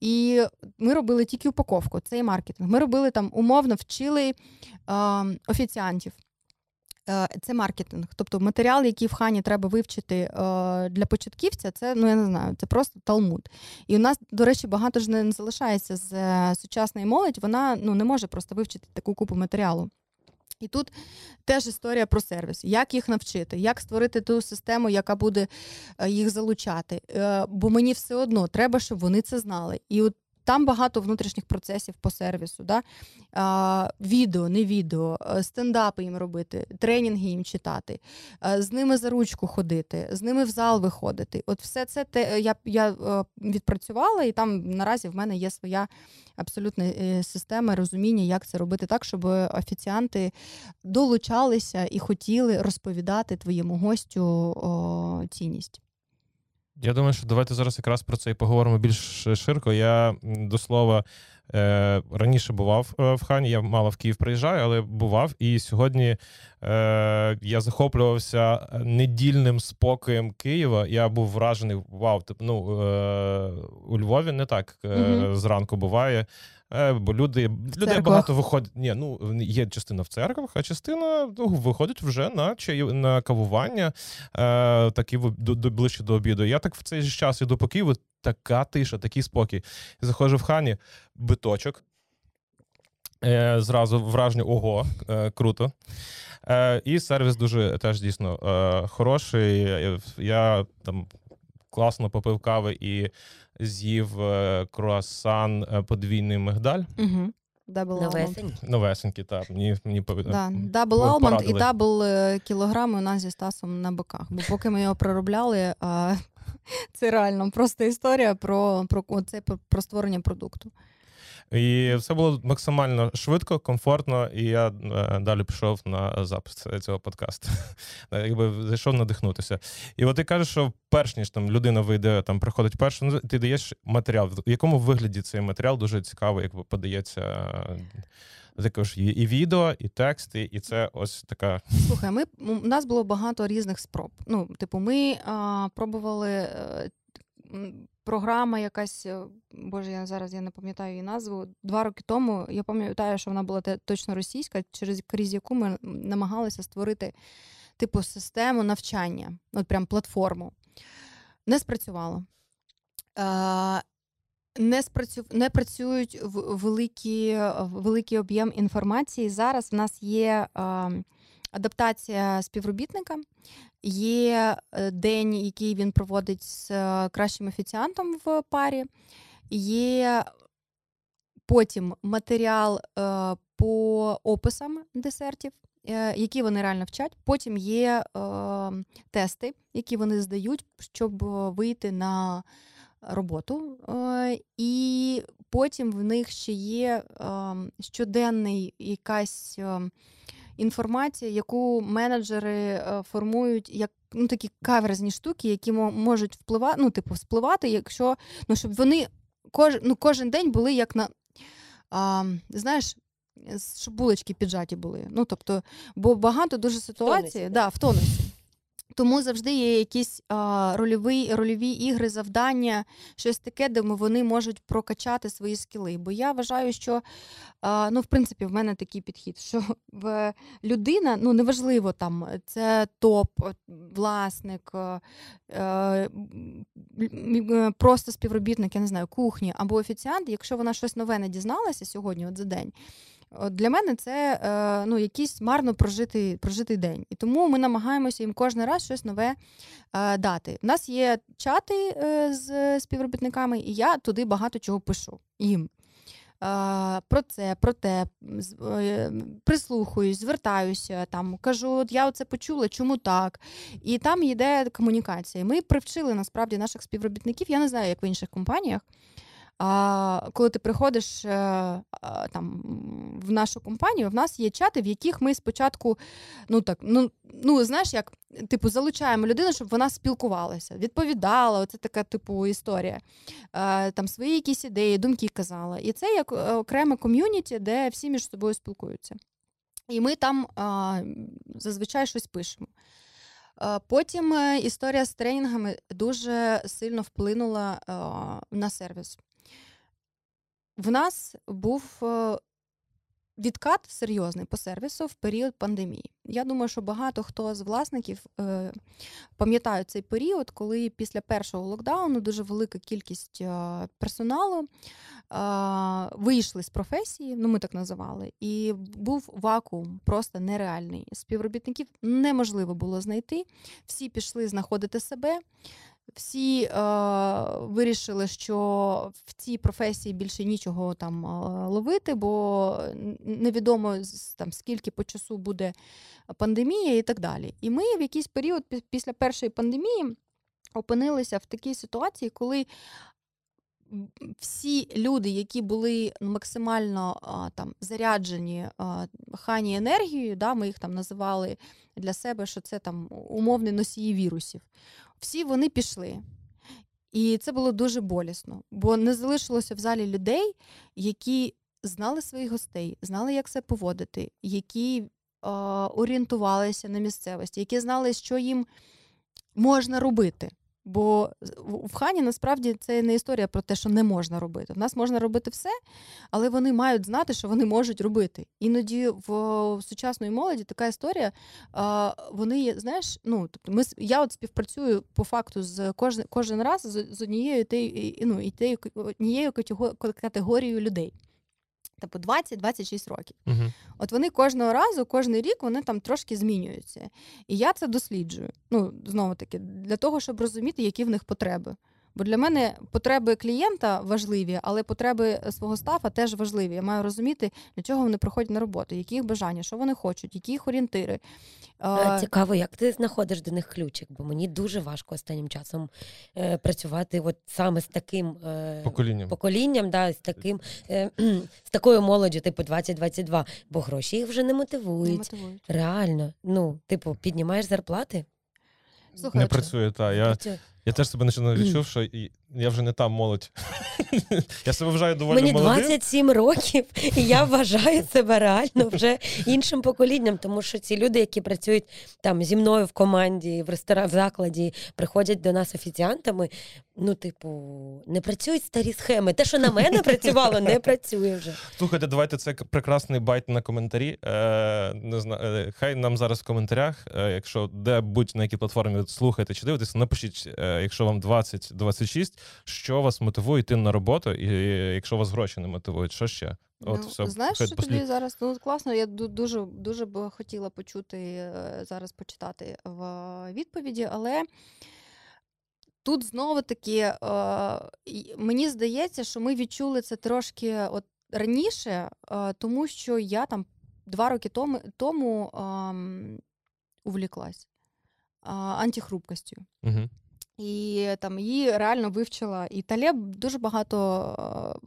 І ми робили тільки упаковку, цей маркетинг. Ми робили там умовно вчили е, офіціантів. Е, це маркетинг, тобто матеріал, який в хані треба вивчити е, для початківця, це ну я не знаю, це просто талмуд. І у нас, до речі, багато ж не залишається з е, сучасної молодь. Вона ну не може просто вивчити таку купу матеріалу. І тут теж історія про сервіс, як їх навчити, як створити ту систему, яка буде е, їх залучати. Е, бо мені все одно треба, щоб вони це знали. І от там багато внутрішніх процесів по сервісу. Да? Відео, не відео, е, стендапи їм робити, тренінги їм читати, з ними за ручку ходити, з ними в зал виходити. От все це те я я відпрацювала, і там наразі в мене є своя абсолютно е, система розуміння, як це робити так, щоб офіціанти долучалися і хотіли розповідати твоєму гостю о, цінність. Я думаю, що давайте зараз якраз про це і поговоримо більш широко. Я до слова е, раніше бував е, в хані, я мало в Київ приїжджаю, але бував. І сьогодні е, я захоплювався недільним спокоєм Києва. Я був вражений. Вау, тип, ну, е, у Львові не так е, зранку буває. Е, бо люди людей багато виходять. Ні, ну є частина в церквах, а частина ну, виходить вже на чай, на кавування, е, такі до, до ближче до обіду. Я так в цей же час іду по Києву, така тиша, такий спокій. Заходжу в Honey, биточок. Е, Зразу враження ого, е, круто. Е, І сервіс дуже теж дійсно е, хороший. Я там класно попив кави і з'їв е, круасан е, подвійний мигдаль. Угу. Новесенькі. Новесенькі, так. Мені мені да. Double almond і double е, кілограми у нас зі Стасом на боках. Бо поки ми його проробляли, [laughs] це реально просто історія про про, це, про створення продукту. І все було максимально швидко, комфортно, і я е, далі пішов на запис цього подкасту. [laughs] Якби зайшов надихнутися. І от ти кажеш, що перш ніж там людина вийде, там приходить перше, ну, ти даєш матеріал. В якому вигляді цей матеріал дуже цікаво, як подається. Ти кажеш, і відео, і тексти, і це ось така. Слухай, ми у нас було багато різних спроб. Ну, типу, ми а, пробували. Програма якась, е, боже, я зараз я не пам'ятаю її назву. Два роки тому я пам'ятаю, що вона була точно російська, через крізь яку ми намагалися створити типу систему навчання, от прям платформу. Не спрацювало. Не спрацю... не працюють в великий, великий об'єм інформації. Зараз в нас є адаптація співробітника, Є е, день, який він проводить з е, кращим офіціантом в парі, є потім матеріал е, по описам десертів, які вони реально вчать. Потім є тести, які вони здають, щоб вийти на роботу. І потім в них ще є щоденний якась інформація, яку менеджери е, формують як ну, такі каверзні штуки, які можуть впливати, ну, типу, впливати, якщо ну, щоб вони кож, ну, кожен день були як на. А, Знаєш, щоб булочки піджаті були. Ну, тобто, Бо багато дуже ситуацій да, в тонусі. Тому завжди є якісь а, рольові рольові ігри, завдання, щось таке, де вони можуть прокачати свої скіли. Бо я вважаю, що а, ну, в принципі, в мене такий підхід, що [laughs] в людина, ну неважливо там, це топ, власник, а, а, просто співробітник, я не знаю, кухні або офіціант, якщо вона щось нове не дізналася сьогодні, от за день. От Для мене це е, ну, якийсь марно прожитий прожитий день. І тому ми намагаємося їм кожен раз щось нове е, дати. У нас є чати е, з співробітниками, і я туди багато чого пишу їм. Про це, про те, прислухаюсь, звертаюся, там кажу, от я оце почула, чому так. І там йде комунікація. Ми привчили насправді наших співробітників. Я не знаю, як в інших компаніях. А коли ти приходиш е, там в нашу компанію, в нас є чати, в яких ми спочатку, ну так, ну ну знаєш, як типу залучаємо людину, щоб вона спілкувалася, відповідала. Оце така типу історія. Там свої якісь ідеї, думки казала. І це як е, окреме ком'юніті, де всі між собою спілкуються. І ми там зазвичай щось пишемо. Потім е, історія з тренінгами дуже сильно вплинула на сервіс в нас був е, відкат серйозний по сервісу в період пандемії. Я думаю, що багато хто з власників е, пам'ятають цей період, коли після першого локдауну дуже велика кількість е, персоналу вийшли з професії, ну ми так називали, і був вакуум просто нереальний. Співробітників неможливо було знайти. Всі пішли знаходити себе. Всі е, вирішили, що в цій професії більше нічого там е, ловити, бо невідомо там скільки по часу буде пандемія і так далі. І ми в якийсь період після першої пандемії опинилися в такій ситуації, коли всі люди, які були максимально там заряджені хані енергією, да, ми їх там називали для себе, що це там умовні носії вірусів всі вони пішли. І це було дуже болісно, бо не залишилося в залі людей, які знали своїх гостей, знали, як це поводити, які е, орієнтувалися на місцевості, які знали, що їм можна робити. Бо в хані насправді це не історія про те, що не можна робити. В нас можна робити все, але вони мають знати, що вони можуть робити. Іноді в сучасної молоді така історія. Вони є, знаєш, ну тобто, ми я от співпрацюю по факту з кожен кожен раз з, з однією і ну, і тією однією категорією людей типу 20-26 років. Угу. От вони кожного разу, кожний рік вони там трошки змінюються. І я це досліджую. Ну, знову таки, для того, щоб розуміти, які в них потреби. Бо для мене потреби клієнта важливі, але потреби свого стафа теж важливі. Я маю розуміти, для чого вони приходять на роботу, які їх бажання, що вони хочуть, які їх орієнтири. Цікаво, як ти знаходиш до них ключик, бо мені дуже важко останнім часом е, працювати от саме з таким е, поколінням, поколінням, да, з таким е, [clears throat] з такою молоді, типу 20-22, бо гроші їх вже не мотивують. Не мотивують. Реально, ну, типу, піднімаєш зарплати. Слухай, не працює, так. Я я теж себе нещодавно відчув, що я вже не там молодь. [laughs] Я себе вважаю доволі Мені молодим. 27 років, і я вважаю себе реально вже іншим поколінням, тому що ці люди, які працюють там зі мною в команді, в ресторані, в закладі, приходять до нас офіціантами. Ну, типу, не працюють старі схеми. Те, що на мене працювало, не працює вже. Слухайте, давайте це прекрасний bait на коментарі. Е, не знаю, е, Хай нам зараз в коментарях, е, якщо де будь на якій платформі слухаєте чи дивитеся, напишіть, якщо вам 20-26, що вас мотивує йти на роботу, і якщо вас гроші не мотивують, що ще? От ну, все знаєш, що послід... тобі зараз ну класно. Я дуже дуже б хотіла почути е, зараз почитати в відповіді, але тут знову таки е, мені здається, що ми відчули це трошки от раніше, е, тому що я там два роки тому тому увліклась антихрупкостю. Угу. І там її реально вивчила. І Талеб дуже багато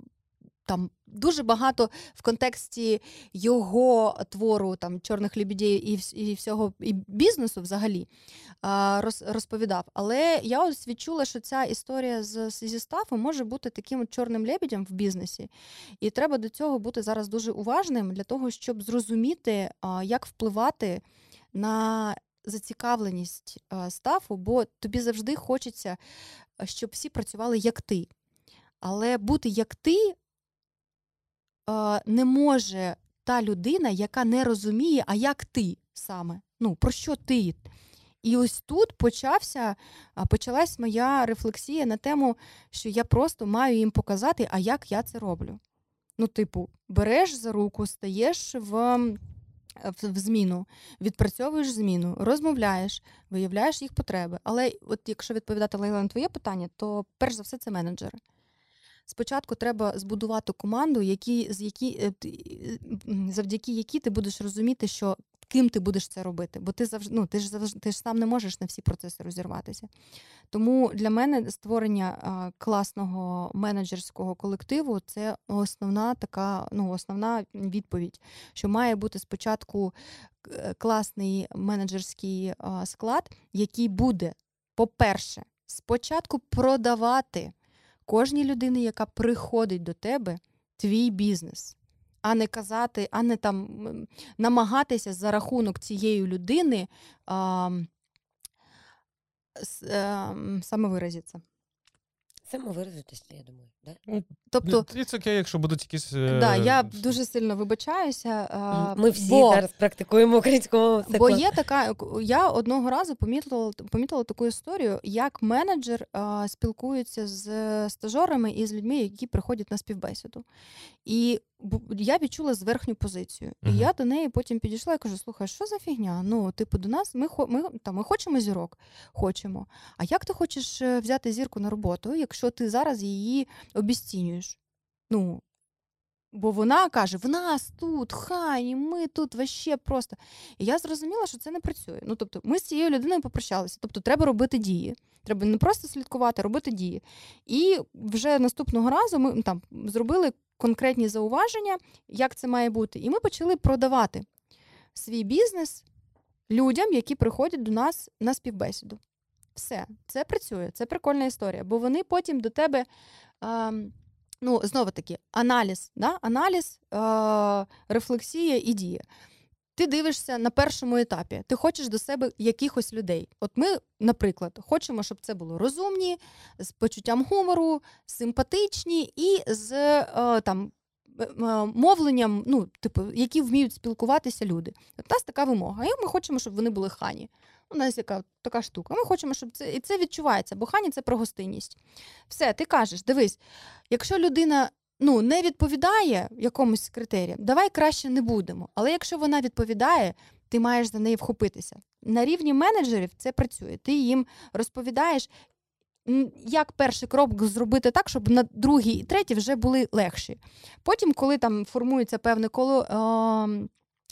там дуже багато в контексті його твору там чорних лебедей і всього і бізнесу взагалі роз, розповідав. Але я ось відчула, що ця історія з зі стафом може бути таким чорним лебедем в бізнесі, і треба до цього бути зараз дуже уважним для того, щоб зрозуміти, як впливати на зацікавленість стафу, бо тобі завжди хочеться, щоб всі працювали як ти. Але бути як ти не може та людина, яка не розуміє, а як ти саме. Ну, про що ти? І ось тут почався, почалась моя рефлексія на тему, що я просто маю їм показати, а як я це роблю. Ну, типу, береш за руку, стаєш в. В зміну, відпрацьовуєш зміну, розмовляєш, виявляєш їх потреби. Але от якщо відповідати Лейла на твоє питання, то перш за все це менеджери. Спочатку треба збудувати команду, які, з які, е, завдяки якій ти будеш розуміти, що ким ти будеш це робити, бо ти завжди ну, ти ж завжди ти ж сам не можеш на всі процеси розірватися. Тому для мене створення класного менеджерського колективу це основна така, ну, основна відповідь, що має бути спочатку е, класний менеджерський склад, який буде, по-перше, спочатку продавати кожній людині, яка приходить до тебе, твій бізнес а не казати, а не там намагатися за рахунок цієї людини а, ем, самовиразитися. Самовиразитися, я думаю. Да? Ну, тобто, It's okay, якщо будуть якісь. Да, Я дуже сильно вибачаюся. Ми всі бо, зараз практикуємо українську мову. Бо є така, я одного разу помітила помітила таку історію, як менеджер а, спілкується з стажерами і з людьми, які приходять на співбесіду. І я відчула зверхню позицію. І uh-huh. я до неї потім підійшла і кажу: слухай, що за фігня? Ну, типу, до нас ми ми, там, ми хочемо зірок, хочемо. А як ти хочеш е, взяти зірку на роботу, якщо ти зараз її обіцінюєш? Ну, Бо вона каже: в нас тут, хай, ми тут вообще просто. І я зрозуміла, що це не працює. Ну, тобто, ми з цією людиною попрощалися. Тобто, треба робити дії. Треба не просто слідкувати, а робити дії. І вже наступного разу ми там зробили конкретні зауваження, як це має бути. І ми почали продавати свій бізнес людям, які приходять до нас на співбесіду. Все, це працює, це прикольна історія, бо вони потім до тебе. А, Ну, знову таки, аналіз, да? аналіз, е- рефлексія і дія. Ти дивишся на першому етапі, ти хочеш до себе якихось людей. От ми, наприклад, хочемо, щоб це було розумні, з почуттям гумору, симпатичні і з е, там. Е, е, мовленням, ну, типу, які вміють спілкуватися люди. От нас така вимога. І ми хочемо, щоб вони були хані. У нас яка така штука. Ми хочемо, щоб це і це відчувається, бо хані це про гостинність. Все, ти кажеш, дивись, якщо людина ну, не відповідає якомусь критеріям, давай краще не будемо. Але якщо вона відповідає, ти маєш за неї вхопитися. На рівні менеджерів це працює. Ти їм розповідаєш, як перший крок зробити так, щоб на другий і третій вже були легші. Потім, коли там формується певне коло. Е-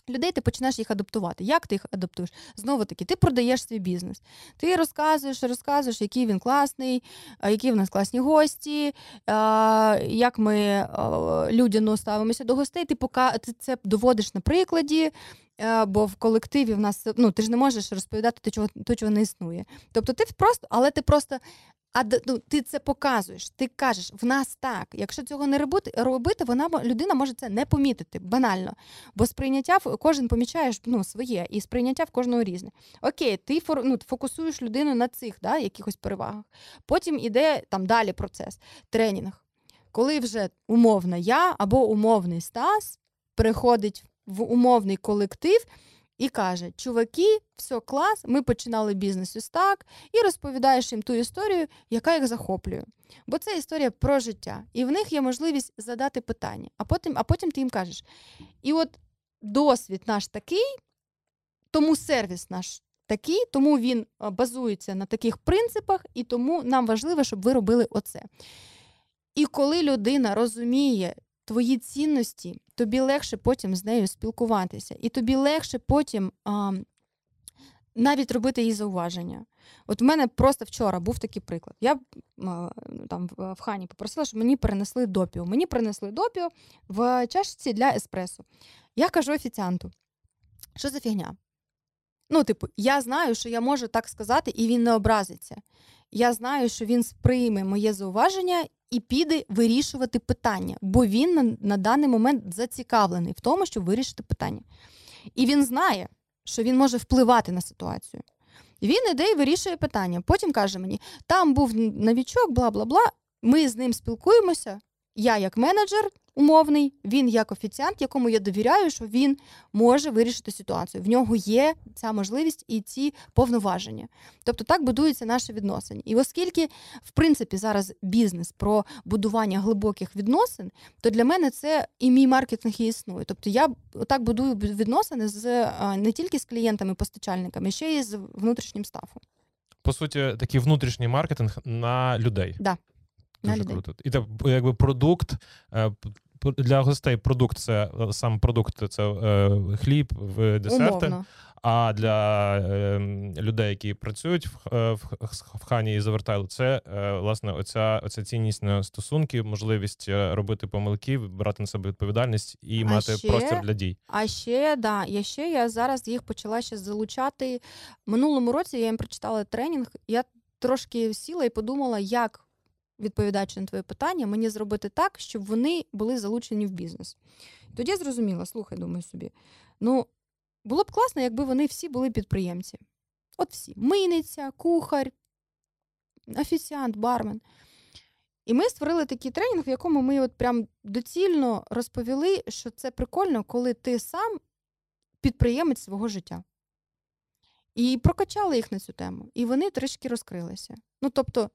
людей ти починаєш їх адаптувати. Як ти їх адаптуєш? Знову таки, ти продаєш свій бізнес. Ти розказуєш, розказуєш, який він класний, які в нас класні гості, як ми людяно ставимося до гостей. Ти пока ти це доводиш на прикладі. Бо в колективі в нас ну ти ж не можеш розповідати те, чого то, чого не існує. Тобто ти просто, але ти просто а ну, ти це показуєш, ти кажеш, в нас так. Якщо цього не робити, вона людина може це не помітити банально. Бо сприйняття кожен помічає ну, своє, і сприйняття в кожного різне. Окей, ти ну, фокусуєш людину на цих да, якихось перевагах. Потім іде там далі процес, тренінг. Коли вже умовна я або умовний Стас приходить в умовний колектив і каже: Чуваки, все клас, ми починали бізнес ось так, і розповідаєш їм ту історію, яка їх захоплює. Бо це історія про життя, і в них є можливість задати питання, а потім, а потім ти їм кажеш: і от досвід наш такий, тому сервіс наш. Такий, тому він базується на таких принципах, і тому нам важливо, щоб ви робили оце. І коли людина розуміє твої цінності, тобі легше потім з нею спілкуватися, і тобі легше потім а, навіть робити їй зауваження. От в мене просто вчора був такий приклад. Я там в хані попросила, щоб мені принесли допіо. Мені принесли допіо в чашці для еспресо. Я кажу офіціанту, що за фігня? Ну, типу, я знаю, що я можу так сказати, і він не образиться. Я знаю, що він сприйме моє зауваження і піде вирішувати питання, бо він на, на даний момент зацікавлений в тому, щоб вирішити питання. І він знає, що він може впливати на ситуацію. Він іде і вирішує питання. Потім каже мені: там був новічок, бла бла бла. Ми з ним спілкуємося. Я, як менеджер, умовний, він як офіціант, якому я довіряю, що він може вирішити ситуацію. В нього є ця можливість і ці повноваження. Тобто так будуються наші відносини. І оскільки, в принципі, зараз бізнес про будування глибоких відносин, то для мене це і мій маркетинг і існує. Тобто я так будую відносини з не тільки з клієнтами-постачальниками, ще й з внутрішнім стафом. По суті, такий внутрішній маркетинг на людей. Да. Дуже круто. І так, якби продукт е, для гостей продукт це е, сам продукт це е, хліб, десерти. Умовно. А для е, людей, які працюють в в, в хані і завертайлу, це е, власне оця оця цінність на стосунки, можливість робити помилки, брати на себе відповідальність і а мати ще, простір для дій. А ще да, я ще я зараз їх почала ще залучати минулому році. Я їм прочитала тренінг. Я трошки сіла і подумала, як відповідаючи на твоє питання, мені зробити так, щоб вони були залучені в бізнес. Тоді я зрозуміла, слухай, думаю собі, ну було б класно, якби вони всі були підприємці. От всі: мийниця, кухар, офіціант, бармен. І ми створили такий тренінг, в якому ми от прям доцільно розповіли, що це прикольно, коли ти сам підприємець свого життя. І прокачали їх на цю тему. І вони трішки розкрилися. Ну, тобто,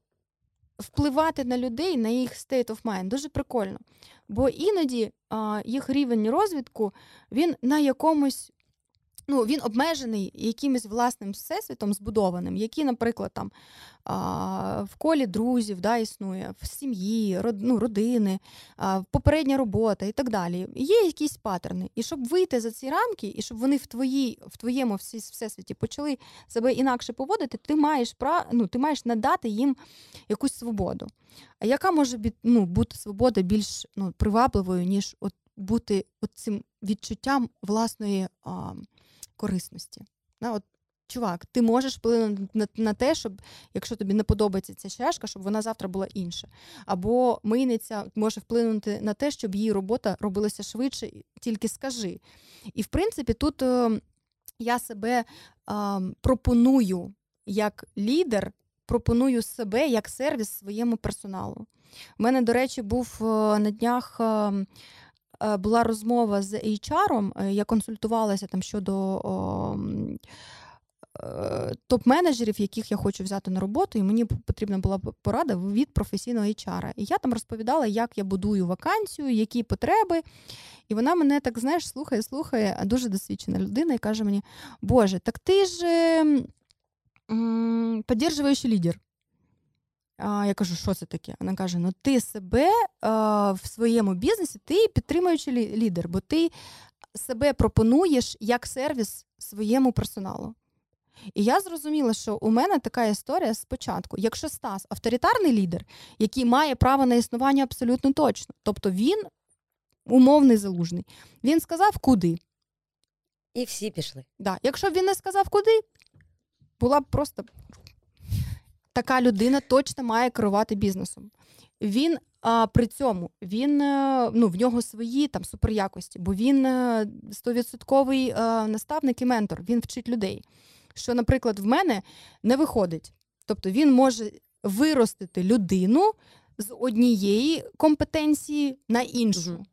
впливати на людей, на їх state of mind дуже прикольно. Бо іноді а, їх рівень розвитку він на якомусь ну, він обмежений якимось власним всесвітом збудованим, який, наприклад, там в колі друзів да, існує, в сім'ї, ну, родини, попередня робота і так далі. Є якісь паттерни. І щоб вийти за ці рамки, і щоб вони в твої, в твоєму всесвіті почали себе інакше поводити, ти маєш прав, ну, ти маєш надати їм якусь свободу. А яка може ну, бути свобода більш ну, привабливою, ніж от бути от цим відчуттям власної а, корисності. На, от, Чувак, ти можеш вплинути на, на те, щоб якщо тобі не подобається ця чашка, щоб вона завтра була інша. Або мийниця може вплинути на те, щоб її робота робилася швидше, тільки скажи. І в принципі, тут е, я себе е, пропоную як лідер, пропоную себе як сервіс своєму персоналу. У мене, до речі, був е, на днях. Ем, Е, була розмова з HR, е, я консультувалася там щодо. Е, топ-менеджерів, яких я хочу взяти на роботу, і мені потрібна була порада від професійного HR. І я там розповідала, як я будую вакансію, які потреби. І вона мене так, знаєш, слухає, слухає, а дуже досвідчена людина, і каже мені: Боже, так ти ж м- підтримуючий лідер. Я кажу, що це таке? Вона каже: Ну, ти себе в своєму бізнесі, ти підтримуючий лідер, бо ти себе пропонуєш як сервіс своєму персоналу. І я зрозуміла, що у мене така історія спочатку. Якщо Стас авторитарний лідер, який має право на існування абсолютно точно, тобто він умовний залужний, він сказав, куди. І всі пішли. Да. Якщо б він не сказав, куди, була б просто така людина точно має керувати бізнесом. Він а, при цьому він е, ну, в нього свої там суперякості, бо він е, стовідсотковий е, наставник і ментор, він вчить людей. Що, наприклад, в мене не виходить. Тобто він може виростити людину з однієї компетенції на іншу.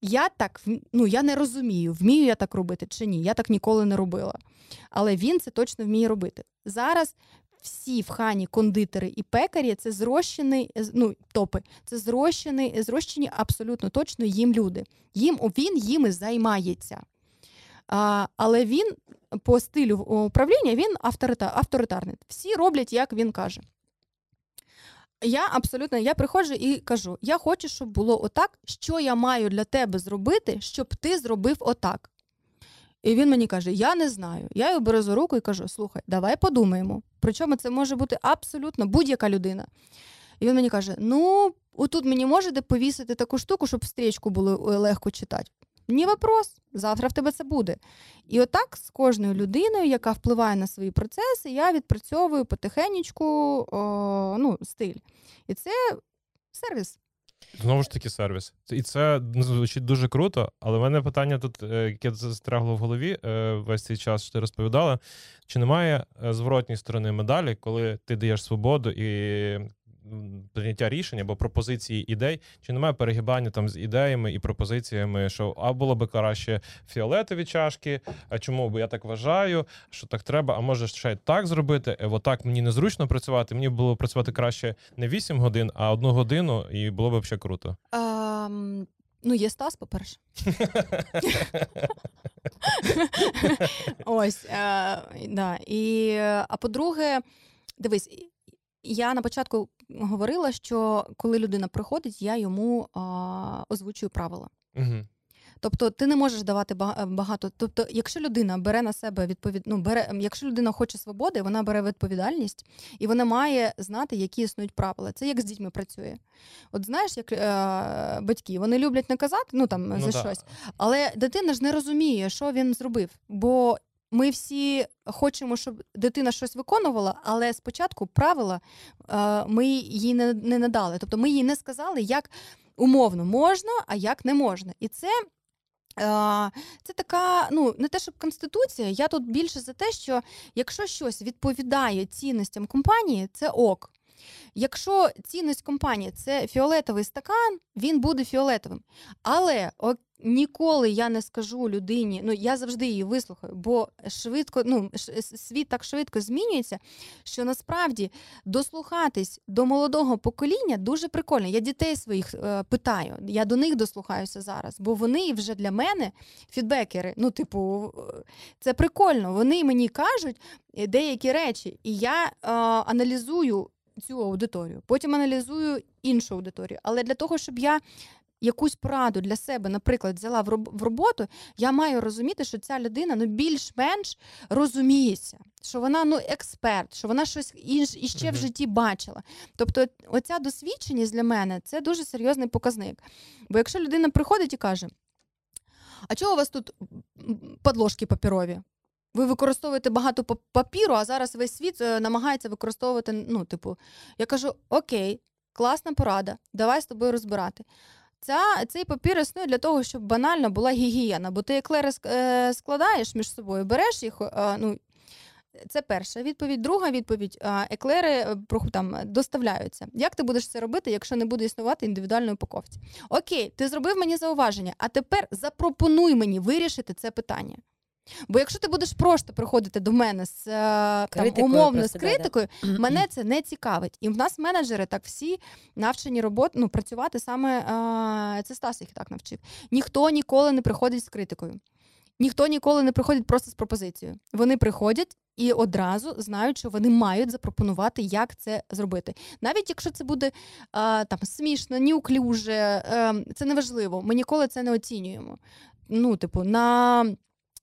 Я так ну, я не розумію, вмію я так робити чи ні. Я так ніколи не робила. Але він це точно вміє робити. Зараз всі в хані кондитери і пекарі це зрощені, ну, топи, це зрощені, зрощені абсолютно точно їм люди. Їм Він їми займається. А, Але він по стилю управління він авторитар, авторитарний. Всі роблять, як він каже. Я абсолютно я приходжу і кажу: я хочу, щоб було отак, що я маю для тебе зробити, щоб ти зробив отак. І він мені каже: Я не знаю. Я його беру за руку і кажу: слухай, давай подумаємо. Причому це може бути абсолютно будь-яка людина. І він мені каже: Ну, отут мені можете повісити таку штуку, щоб стрічку було е, легко читати. Ні вопрос, завтра в тебе це буде. І отак з кожною людиною, яка впливає на свої процеси, я відпрацьовую потихеньку о, ну, стиль. І це сервіс. Знову ж таки, сервіс. І це звучить дуже круто, але в мене питання тут, е, яке застрягло в голові е, весь цей час, що ти розповідала. Чи немає зворотній сторони медалі, коли ти даєш свободу і прийняття рішень або пропозиції ідей, чи немає перегибання там з ідеями і пропозиціями, що а було би краще фіолетові чашки, а чому бо я так вважаю, що так треба, а може ще так зробити? Е, отак мені незручно працювати. Мені було працювати краще не 8 годин, а одну годину, і було б ще круто. А, Ну, є Стас, по-перше. [laughs] Ось. А, да. І, А по-друге, дивись, я на початку говорила, що коли людина приходить, я йому а, озвучую правила. Угу. Тобто ти не можеш давати багато. Тобто, якщо людина бере на себе відповід... ну, бере, якщо людина хоче свободи, вона бере відповідальність і вона має знати, які існують правила. Це як з дітьми працює. От знаєш, як е, батьки вони люблять наказати, ну там ну, за да. щось, але дитина ж не розуміє, що він зробив. Бо ми всі хочемо, щоб дитина щось виконувала, але спочатку правила е, ми їй не, не надали. Тобто ми їй не сказали, як умовно можна, а як не можна. І це це така, ну не те, щоб конституція. Я тут більше за те, що якщо щось відповідає цінностям компанії, це ок. Якщо цінність компанії це фіолетовий стакан, він буде фіолетовим. Але ніколи я не скажу людині, ну я завжди її вислухаю, бо швидко, ну світ так швидко змінюється, що насправді дослухатись до молодого покоління дуже прикольно. Я дітей своїх е, питаю, я до них дослухаюся зараз, бо вони вже для мене фідбекери. Ну, типу, це прикольно. Вони мені кажуть е, деякі речі, і я е, аналізую цю аудиторію, потім аналізую іншу аудиторію. Але для того, щоб я якусь пораду для себе, наприклад, взяла в роботу, я маю розуміти, що ця людина ну більш-менш розуміється, що вона ну експерт, що вона щось інше іще в житті бачила. Тобто, оця досвідченість для мене це дуже серйозний показник. Бо якщо людина приходить і каже: А чого у вас тут подложки папірові? Ви використовуєте багато папіру, а зараз весь світ е, намагається використовувати. Ну, типу, я кажу: Окей, класна порада, давай з тобою розбирати. Ця, Цей папір існує для того, щоб банально була гігієна, бо ти еклери е, складаєш між собою, береш їх. Е, ну, це перша відповідь. Друга відповідь: еклери там доставляються. Як ти будеш це робити, якщо не буде існувати індивідуальної упаковці? Окей, ти зробив мені зауваження, а тепер запропонуй мені вирішити це питання. Бо якщо ти будеш просто приходити до мене з е, там, умовно просто, з критикою, да, да. [clears throat] мене це не цікавить. І в нас менеджери так всі навчені роботи ну, працювати саме а, це Стас їх так навчив. Ніхто ніколи не приходить з критикою. Ніхто ніколи не приходить просто з пропозицією. Вони приходять і одразу знають, що вони мають запропонувати, як це зробити. Навіть якщо це буде а, там смішно, неуклюже, а, це неважливо. Ми ніколи це не оцінюємо. Ну, типу, на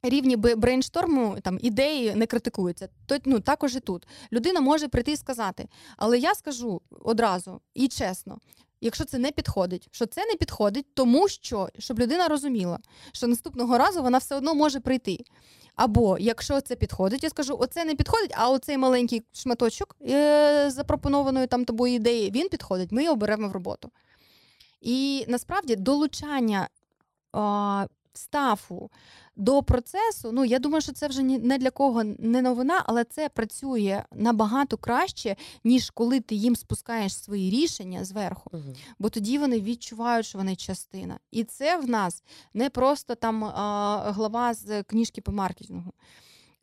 рівні брейншторму там ідеї не критикуються. То ну також і тут людина може прийти і сказати, але я скажу одразу і чесно. Якщо це не підходить, що це не підходить, тому що щоб людина розуміла, що наступного разу вона все одно може прийти. Або якщо це підходить, я скажу, оце не підходить, а оцей маленький шматочок е- запропонованої там тобою ідеї, він підходить, ми його беремо в роботу. І насправді долучання е- стафу до процесу, ну я думаю, що це вже не для кого не новина, але це працює набагато краще, ніж коли ти їм спускаєш свої рішення зверху. Угу. Бо тоді вони відчувають, що вони частина. І це в нас не просто там а, глава з книжки по маркетингу.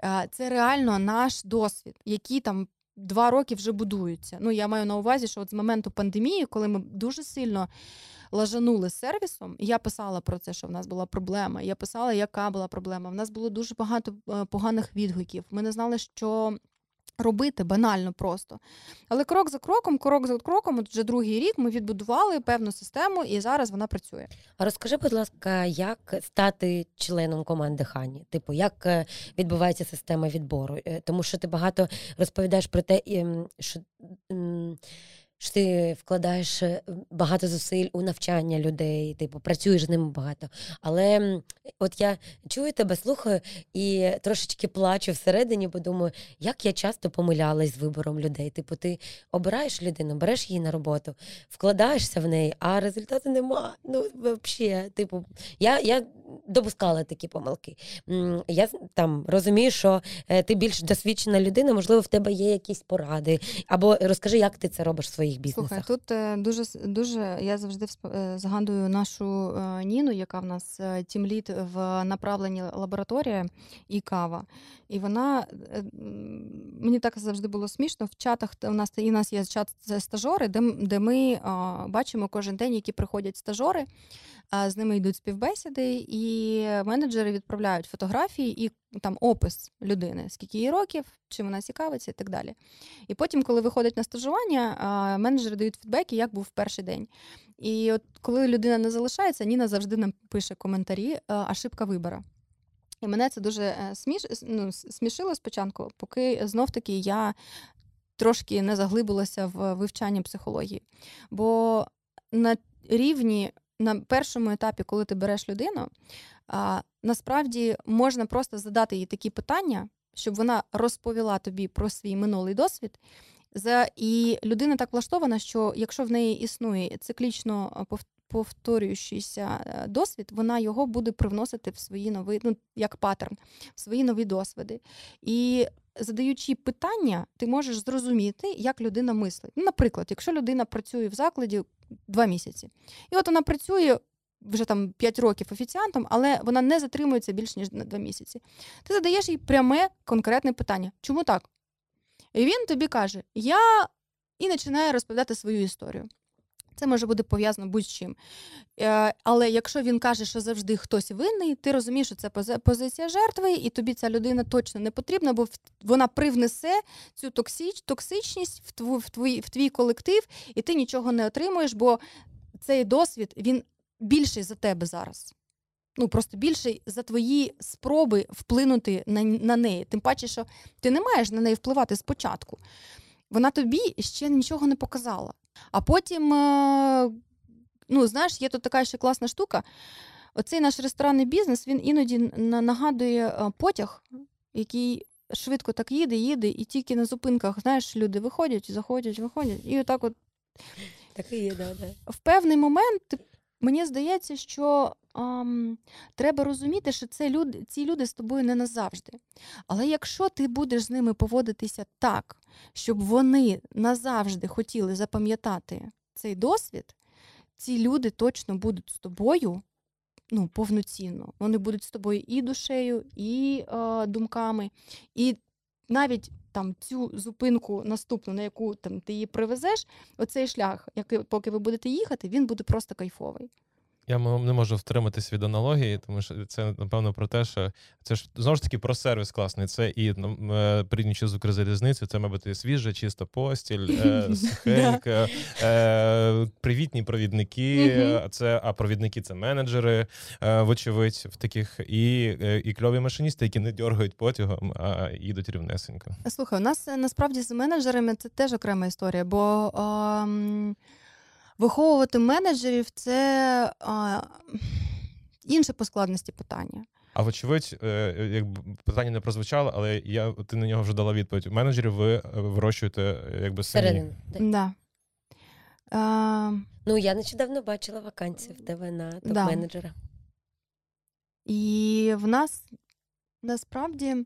А, це реально наш досвід, який там. Два роки вже будуються. Ну я маю на увазі, що от з моменту пандемії, коли ми дуже сильно лажанули сервісом. Я писала про це, що в нас була проблема. Я писала, яка була проблема. В нас було дуже багато е, поганих відгуків. Ми не знали, що. Робити банально просто. Але крок за кроком, крок за кроком, от вже другий рік ми відбудували певну систему, і зараз вона працює. А розкажи, будь ласка, як стати членом команди Хані? Типу, як е, відбувається система відбору? Е, тому що ти багато розповідаєш про те, що що ти вкладаєш е, багато зусиль у навчання людей, типу працюєш з ними багато. Але от я чую тебе, слухаю і трошечки плачу всередині, бо думаю, як я часто помилялась з вибором людей. Типу, ти обираєш людину, береш її на роботу, вкладаєшся в неї, а результату нема. Ну, взагалі, типу, я я допускала такі помилки. Я там розумію, що е, ти більш досвідчена людина, можливо, в тебе є якісь поради. Або розкажи, як ти це робиш в своїй своїх бізнесах? Слухай, тут е, дуже дуже я завжди е, згадую нашу Ніну, яка в нас тімліт в направленні лабораторія і кава. І вона мені так завжди було смішно. В чатах у нас і у нас є чат стажори, де де ми бачимо кожен день, які приходять стажори з ними йдуть співбесіди, і менеджери відправляють фотографії і там опис людини, скільки їй років, чим вона цікавиться і так далі. І потім, коли виходить на стажування, менеджери дають фідбеки, як був перший день. І от коли людина не залишається, Ніна завжди нам пише коментарі, ошибка вибора. І мене це дуже е, сміш... ну, смішило спочатку, поки знов-таки я трошки не заглибилася в вивчання психології. Бо на рівні на першому етапі, коли ти береш людину, а, насправді можна просто задати їй такі питання, щоб вона розповіла тобі про свій минулий досвід. За і людина так влаштована, що якщо в неї існує циклічно повторюючийся е, досвід, вона його буде привносити в свої нові, ну як паттерн, в свої нові досвіди. І задаючи питання, ти можеш зрозуміти, як людина мислить. Ну, Наприклад, якщо людина працює в закладі два місяці, і от вона працює. Вже там 5 років офіціантом, але вона не затримується більше ніж на 2 місяці. Ти задаєш їй пряме конкретне питання. Чому так? І він тобі каже: Я і починає розповідати свою історію. Це може бути пов'язано будь-чим. Е, але якщо він каже, що завжди хтось винний, ти розумієш, що це позиція жертви, і тобі ця людина точно не потрібна, бо вона привнесе цю токсич, токсичність в, твій, в твій колектив, і ти нічого не отримуєш, бо цей досвід він більший за тебе зараз. Ну, просто більший за твої спроби вплинути на на неї. Тим паче, що ти не маєш на неї впливати спочатку. Вона тобі ще нічого не показала. А потім, е, ну, знаєш, є тут така ще класна штука. Оцей наш ресторанний бізнес він іноді нагадує е, потяг, який швидко так їде, їде, і тільки на зупинках, знаєш, люди виходять, заходять, виходять, і отак от. Так і є, да, да. В певний момент мені здається, що ам, треба розуміти, що це люди, ці люди з тобою не назавжди. Але якщо ти будеш з ними поводитися так, щоб вони назавжди хотіли запам'ятати цей досвід, ці люди точно будуть з тобою ну, повноцінно. Вони будуть з тобою і душею, і е, думками. І навіть там цю зупинку наступну, на яку там ти її привезеш, оцей шлях, який, поки ви будете їхати, він буде просто кайфовий. Я не можу втриматись від аналогії, тому що це напевно про те, що це ж знову ж таки про сервіс класний. Це і ну, е, прийняючи з Укрзалізниці, це, мабуть, свіжа, чиста постіль, е, [laughs] сухенька, е, привітні провідники. Це а провідники це менеджери, вочевидь, в таких і і кльові машиністи, які не дергають потягом, а їдуть рівнесенько. Слухай, у нас насправді з менеджерами це теж окрема історія, бо. А... Виховувати менеджерів це а, інше по складності питання. А вочевидь, е, як питання не прозвучало, але я ти на нього вже дала відповідь. Менеджерів ви е, вирощуєте е, якби самі. Да. А... Ну, я нещодавно бачила вакансію в тебе на топ-менеджера. Да. І в нас насправді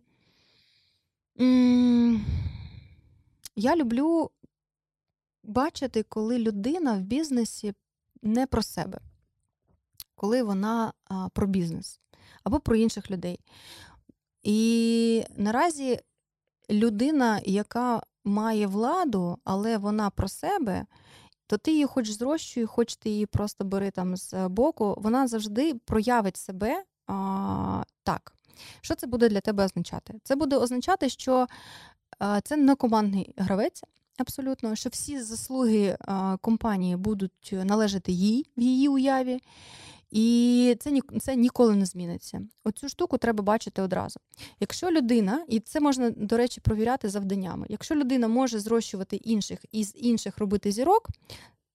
м- я люблю бачити, коли людина в бізнесі не про себе, коли вона про бізнес або про інших людей. І наразі людина, яка має владу, але вона про себе, то ти її хоч зрощуй, хоч ти її просто бери там з боку, вона завжди проявить себе а, так. Що це буде для тебе означати? Це буде означати, що це не командний гравець, абсолютно, що всі заслуги компанії будуть належати їй в її уяві. І це це ніколи не зміниться. Оцю штуку треба бачити одразу. Якщо людина, і це можна, до речі, провіряти завданнями, якщо людина може зрощувати інших і з інших робити зірок,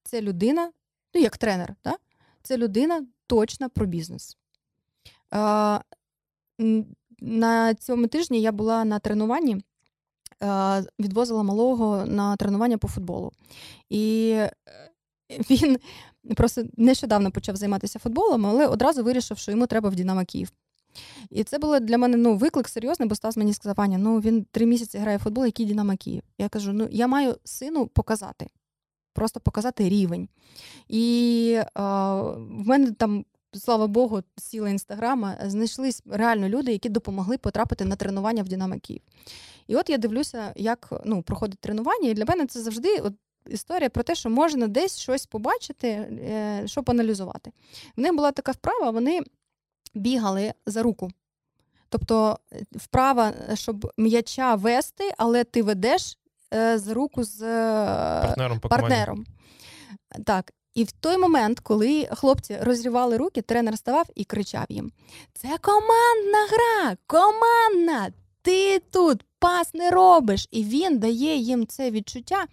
це людина, ну як тренер, да? це людина точно про бізнес. На цьому тижні я була на тренуванні Е, відвозила малого на тренування по футболу. І е, він просто нещодавно почав займатися футболом, але одразу вирішив, що йому треба в Дінамо Київ. І це було для мене ну, виклик серйозний, бо Стас мені сказав, Аня, ну він три місяці грає в футбол, який Дінамо Київ. Я кажу: ну я маю сину показати, просто показати рівень. І а, в мене там. Слава Богу, сіла інстаграма, знайшлись реально люди, які допомогли потрапити на тренування в Динамо Київ. І от я дивлюся, як ну, проходить тренування, і для мене це завжди от, історія про те, що можна десь щось побачити, е, щоб аналізувати. В них була така вправа, вони бігали за руку. Тобто е, вправа, щоб м'яча вести, але ти ведеш е, за руку з партнером. Партнером. Так. І в той момент, коли хлопці розрівали руки, тренер ставав і кричав їм: Це командна гра! Командна! Ти тут пас не робиш. І він дає їм це відчуття,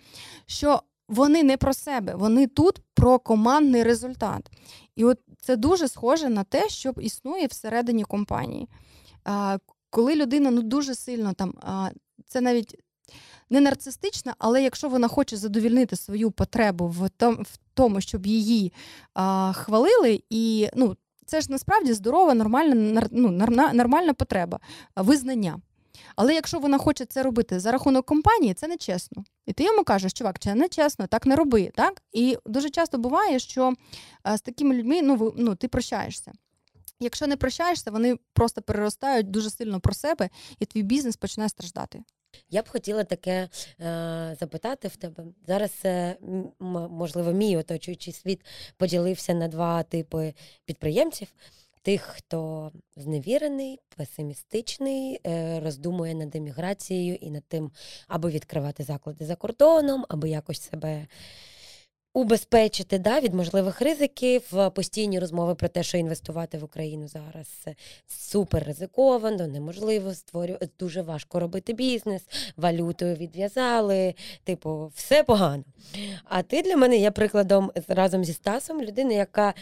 що вони не про себе, вони тут про командний результат. І от це дуже схоже на те, що існує всередині компанії. Коли людина ну дуже сильно там, це навіть не нарцистична, але якщо вона хоче задовільнити свою потребу в тому, щоб її хвалили, і ну, це ж насправді здорова, нормальна ну, нормальна потреба, визнання. Але якщо вона хоче це робити за рахунок компанії, це не чесно. І ти йому кажеш, чувак, це чесно, так не роби. так? І дуже часто буває, що з такими людьми ну, ну, ти прощаєшся. Якщо не прощаєшся, вони просто переростають дуже сильно про себе, і твій бізнес починає страждати. Я б хотіла таке е, запитати в тебе. Зараз, е, можливо, мій оточуючий світ поділився на два типи підприємців тих, хто зневірений, песимістичний, е, роздумує над еміграцією і над тим, аби відкривати заклади за кордоном, аби якось себе. Убезпечити да, від можливих ризиків, постійні розмови про те, що інвестувати в Україну зараз супер ризиковано, неможливо створювати, дуже важко робити бізнес, валютою відв'язали, типу, все погано. А ти для мене є прикладом разом зі Стасом, людини, яка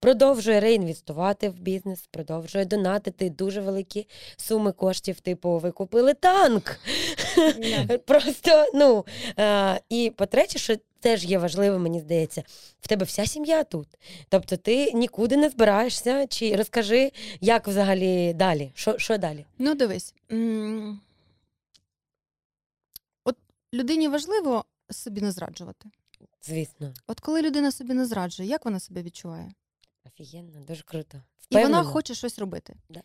продовжує реінвестувати в бізнес, продовжує донатити дуже великі суми коштів. Типу, ви купили танк. Yeah. [laughs] Просто, ну, е, І по-третє, що теж є важливо, мені здається, в тебе вся сім'я тут. Тобто ти нікуди не збираєшся, чи розкажи, як взагалі далі? Що що далі? Ну, дивись. От людині важливо собі не зраджувати. Звісно. От коли людина собі не зраджує, як вона себе відчуває? Офігенно, дуже круто. Впевнено. І вона хоче щось робити. Да.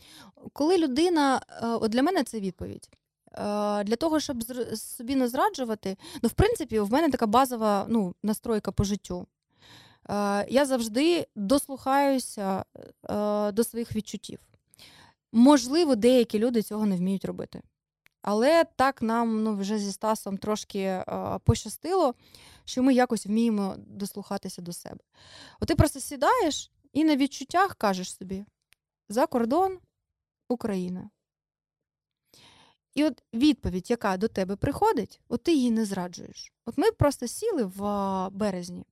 Коли людина, е, от для мене це відповідь. Е, для того, щоб собі не зраджувати, ну, в принципі, в мене така базова ну, настройка по життю. Е, я завжди дослухаюся до своїх відчуттів. Можливо, деякі люди цього не вміють робити. Але так нам ну, вже зі Стасом трошки пощастило, що ми якось вміємо дослухатися до себе. От ти просто сідаєш і на відчуттях кажеш собі: за кордон Україна. І от відповідь, яка до тебе приходить, от ти її не зраджуєш. От ми просто сіли в березні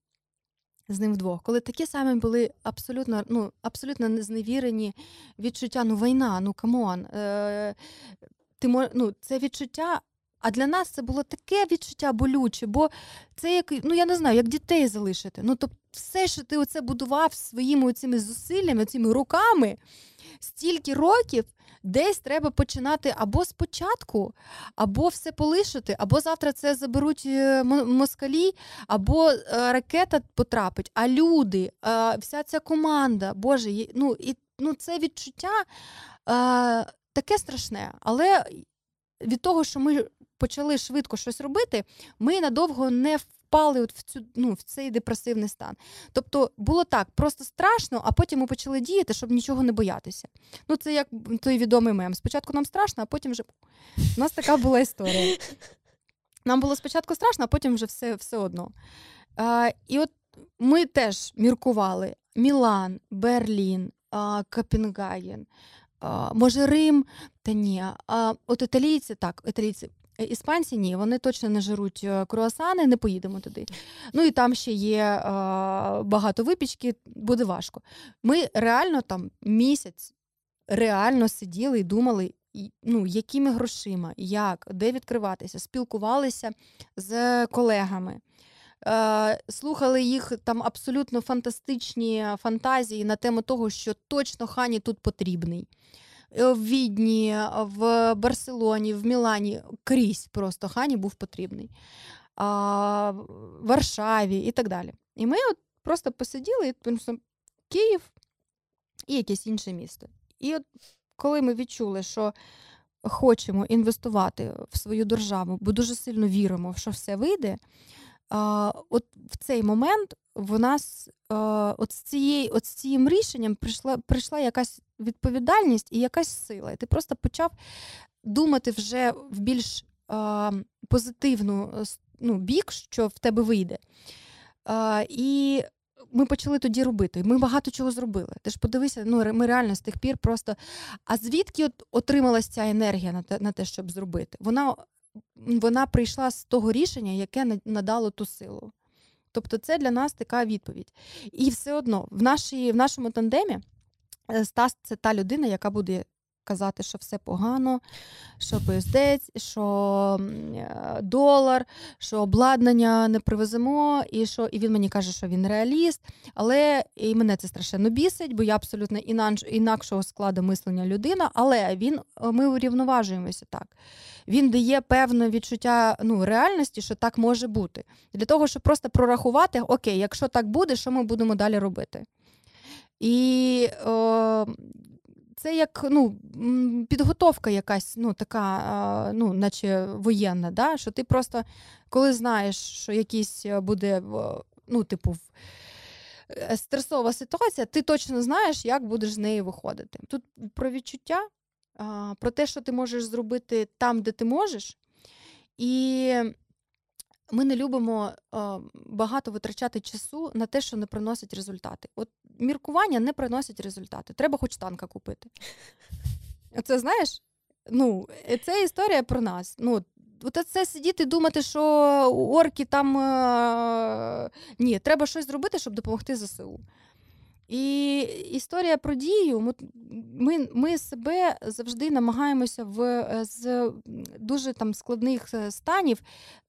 з ним вдвох, коли такі самі були абсолютно ну, абсолютно незневірені відчуття, ну війна, ну come on. Е, ти ну, Це відчуття а для нас це було таке відчуття болюче, бо це як, ну я не знаю, як дітей залишити. Ну, тобто, все, що ти оце будував своїми цими зусиллями, цими руками, стільки років. Десь треба починати або спочатку, або все полишити, або завтра це заберуть е, москалі, або е, ракета потрапить. А люди, е, вся ця команда, Боже, ну і ну це відчуття таке страшне. Але від того, що ми почали швидко щось робити, ми надовго не впали от в цю ну, в цей депресивний стан. Тобто було так, просто страшно, а потім ми почали діяти, щоб нічого не боятися. Ну, це як той відомий мем. Спочатку нам страшно, а потім вже у нас така була історія. Нам було спочатку страшно, а потім вже все все одно. А, І от ми теж міркували: Мілан, Берлін, а, Копенгаген, а, може Рим, та ні. А от італійці, так, італійці іспанці ні, вони точно не жируть е, круасани, не поїдемо туди. Ну і там ще є е, багато випічки, буде важко. Ми реально там місяць реально сиділи і думали, ну, якими грошима, як, де відкриватися, спілкувалися з колегами. Е, слухали їх там абсолютно фантастичні фантазії на тему того, що точно хані тут потрібний. Е, в Відні, в Барселоні, в Мілані крізь просто хані був потрібний. а, Варшаві і так далі. І ми от просто посиділи, Київ і якесь інше місто. І от коли ми відчули, що хочемо інвестувати в свою державу, бо дуже сильно віримо, що все вийде. От в цей момент в нас от з цієї, от з цим рішенням прийшла прийшла якась відповідальність і якась сила. І ти просто почав думати вже в більш позитивну ну, бік, що в тебе вийде. І ми почали тоді робити. Ми багато чого зробили. Ти ж подивися, ну ми реально з тих пір просто. А звідки от отрималась ця енергія на те, на те, щоб зробити? Вона вона прийшла з того рішення, яке надало ту силу. Тобто, це для нас така відповідь. І все одно в нашій, в нашому тандемі е, Стас це та людина, яка буде казати, що все погано, що поїздець, що е, долар, що обладнання не привеземо, і що і він мені каже, що він реаліст. Але і мене це страшенно бісить, бо я абсолютно інакшого складу мислення людина. Але він е, ми урівноважуємося так. Він дає певне відчуття ну, реальності, що так може бути. Для того, щоб просто прорахувати, окей, якщо так буде, що ми будемо далі робити? І о, це як ну, підготовка якась, ну, така, ну, наче воєнна, да? що ти просто, коли знаєш, що якийсь е, буде, ну, типу, е, стресова ситуація, ти точно знаєш, як будеш з неї виходити. Тут про відчуття, про те, що ти можеш зробити там, де ти можеш. І ми не любимо багато витрачати часу на те, що не приносить результати. От міркування не приносить результати. Треба хоч танка купити. Це знаєш? Ну, е, це історія про нас. Ну, От це сидіти і думати, що орки там. Е... Ні, треба щось зробити, щоб допомогти ЗСУ. І історія про дію, ми ми себе завжди намагаємося в е, з дуже там складних е, станів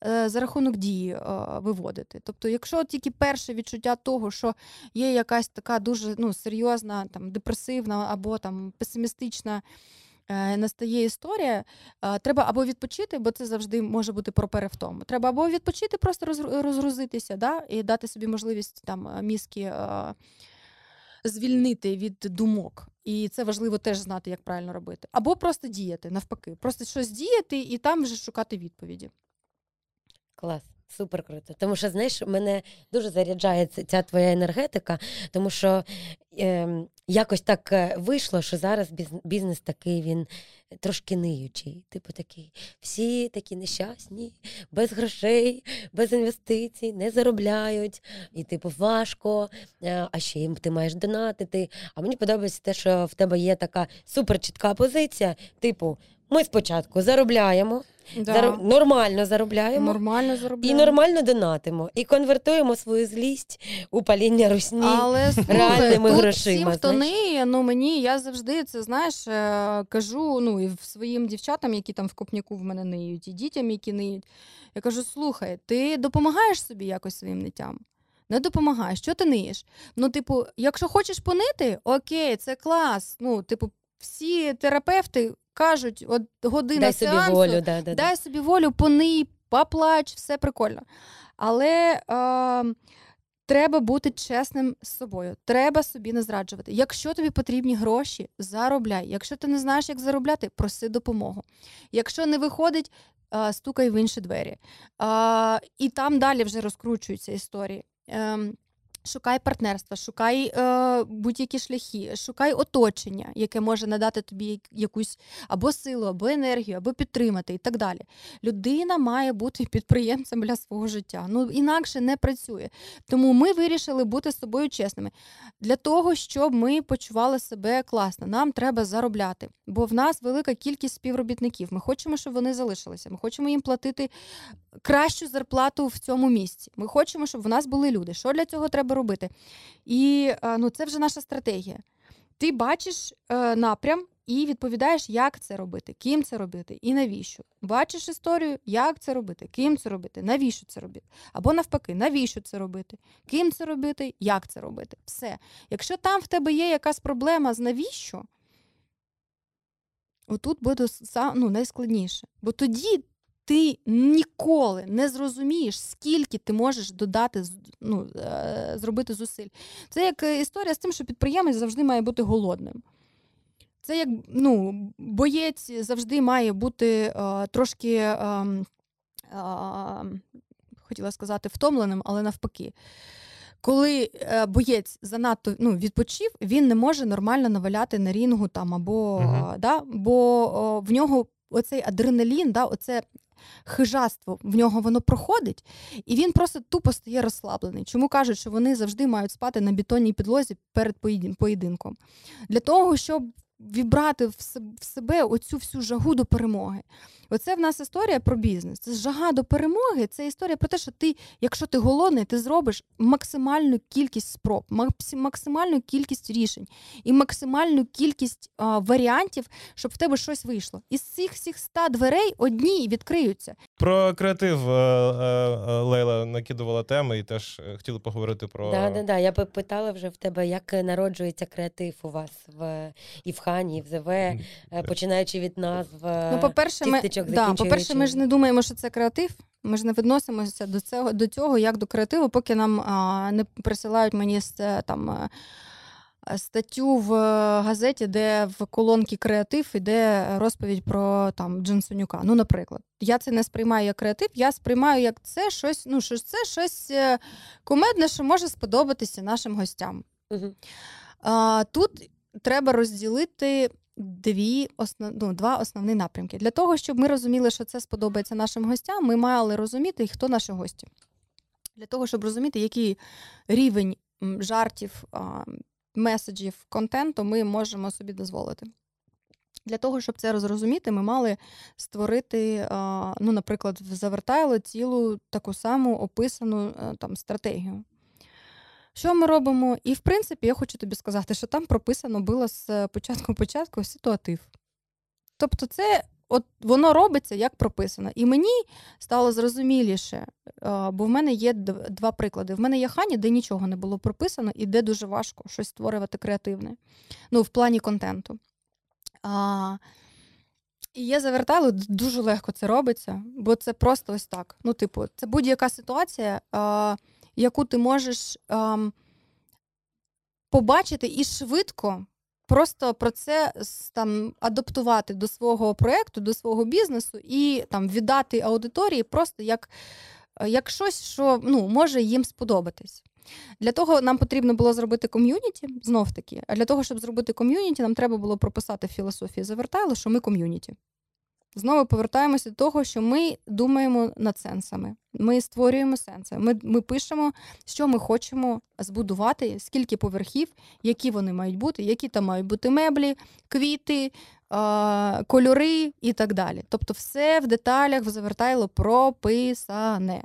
е, за рахунок дії виводити. Тобто, якщо тільки перше відчуття того, що є якась така дуже ну, серйозна, там депресивна або там песимістична. Настає історія, треба або відпочити, бо це завжди може бути про перевтому. Треба або відпочити, просто розгрузитися, да, і дати собі можливість там мізки звільнити від думок. І це важливо теж знати, як правильно робити. Або просто діяти, навпаки, просто щось діяти і там вже шукати відповіді. Клас. Супер круто. Тому що, знаєш, мене дуже заряджає ця твоя енергетика, тому що е, якось так е, вийшло, що зараз бізнес такий він трошки ниючий. Типу такий, всі такі нещасні, без грошей, без інвестицій, не заробляють, і типу важко, е, а ще їм ти маєш донатити. А мені подобається те, що в тебе є така супер чітка позиція, типу. Ми спочатку заробляємо, да. зар... нормально заробляємо нормально заробляємо. і нормально донатимо, і конвертуємо свою злість у паління русні Але, реальними тут грошима. Всім, хто ниє, ну мені я завжди це знаєш, е, кажу ну і своїм дівчатам, які там в копняку в мене ниють, і дітям, які ниють. Я кажу: слухай, ти допомагаєш собі якось своїм ниттям? Не допомагаєш, що ти ниєш? Ну, типу, якщо хочеш понити, окей, це клас. Ну, типу, всі терапевти кажуть, от година дай сеансу, собі волю, да, да, дай собі волю, поний, поплач, все прикольно. Але е, треба бути чесним з собою. Треба собі не зраджувати. Якщо тобі потрібні гроші, заробляй. Якщо ти не знаєш, як заробляти, проси допомогу. Якщо не виходить, е, стукай в інші двері. Е, і там далі вже розкручуються історії. Е, Шукай партнерства, шукай е, будь-які шляхи, шукай оточення, яке може надати тобі якусь або силу, або енергію, або підтримати і так далі. Людина має бути [laughs] підприємцем для свого життя. Ну інакше не працює. Тому ми вирішили бути з собою чесними. Для того, щоб ми почували себе класно, нам треба заробляти, бо в нас велика кількість співробітників. Ми хочемо, щоб вони залишилися. Ми хочемо їм платити кращу зарплату в цьому місці. Ми хочемо, щоб в нас були люди. Що для цього треба робити? І ну, це вже наша стратегія. Ти бачиш е, напрям і відповідаєш, як це робити, ким це робити і навіщо. Бачиш історію, як це робити, ким це робити, навіщо це робити. Або навпаки, навіщо це робити, ким це робити, як це робити. Все. Якщо там в тебе є якась проблема з навіщо, отут буде ну, найскладніше. Бо тоді ти ніколи не зрозумієш, скільки ти можеш додати, ну, е, зробити зусиль. Це як історія з тим, що підприємець завжди має бути голодним. Це як ну, боєць завжди має бути е, трошки, ем, а, хотіла сказати, втомленим, але навпаки. Коли е, боєць занадто ну, відпочив, він не може нормально наваляти на рінгу там або uh-huh. да, бо о, в нього оцей адреналін, да, оце хижаство в нього воно проходить, і він просто тупо стає розслаблений. Чому кажуть, що вони завжди мають спати на бетонній підлозі перед поєдинком? Для того, щоб вібрати в себе оцю всю жагу до перемоги. Оце в нас історія про бізнес. Це жага до перемоги. Це історія про те, що ти, якщо ти голодний, ти зробиш максимальну кількість спроб, максимальну кількість рішень і максимальну кількість а, варіантів, щоб в тебе щось вийшло. Із цих всіх ста дверей одні відкриються. Про креатив е, е, Лейла накидувала теми і теж е, хотіли поговорити про да, да, да. Я питала вже в тебе, як народжується креатив у вас в і в хані, і в ЗВ, починаючи від назв. Ну, по-перше, ми да, по-перше, ми ж не думаємо, що це креатив. Ми ж не відносимося до цього до цього як до креативу, поки нам а, не присилають мені там. Статтю в газеті, де в колонці креатив іде розповідь про там Джинсонюка. Ну, наприклад, я це не сприймаю як креатив, я сприймаю як це щось, ну що це щось е, кумедне, що може сподобатися нашим гостям. Угу. А, Тут треба розділити дві основ... ну, два основні напрямки. Для того, щоб ми розуміли, що це сподобається нашим гостям, ми мали розуміти, хто наші гості. Для того, щоб розуміти, який рівень жартів, меседжів, контенту ми можемо собі дозволити. Для того, щоб це розрозуміти, ми мали створити, ну, наприклад, в Завертайло цілу таку саму описану е, там стратегію. Що ми робимо? І в принципі, я хочу тобі сказати, що там прописано було з початку [laughs] початку ситуатив. Тобто, це от воно робиться як прописано. І мені стало зрозуміліше, бо в мене є два приклади. В мене є хані, де нічого не було прописано, і де дуже важко щось створювати креативне. Ну, в плані контенту. А, І я завертала, дуже легко це робиться, бо це просто ось так. Ну, типу, це будь-яка ситуація. А, яку ти можеш ем, побачити і швидко просто про це там адаптувати до свого проєкту, до свого бізнесу і там віддати аудиторії просто як як щось, що ну, може їм сподобатись. Для того нам потрібно було зробити ком'юніті, знов таки. А для того, щоб зробити ком'юніті, нам треба було прописати в філософії завертайло, що ми ком'юніті. Знову повертаємося до того, що ми думаємо над сенсами. Ми створюємо сенси. Ми ми пишемо, що ми хочемо збудувати, скільки поверхів, які вони мають бути, які там мають бути меблі, квіти, кольори і так далі. Тобто, все в деталях в завертайло прописане.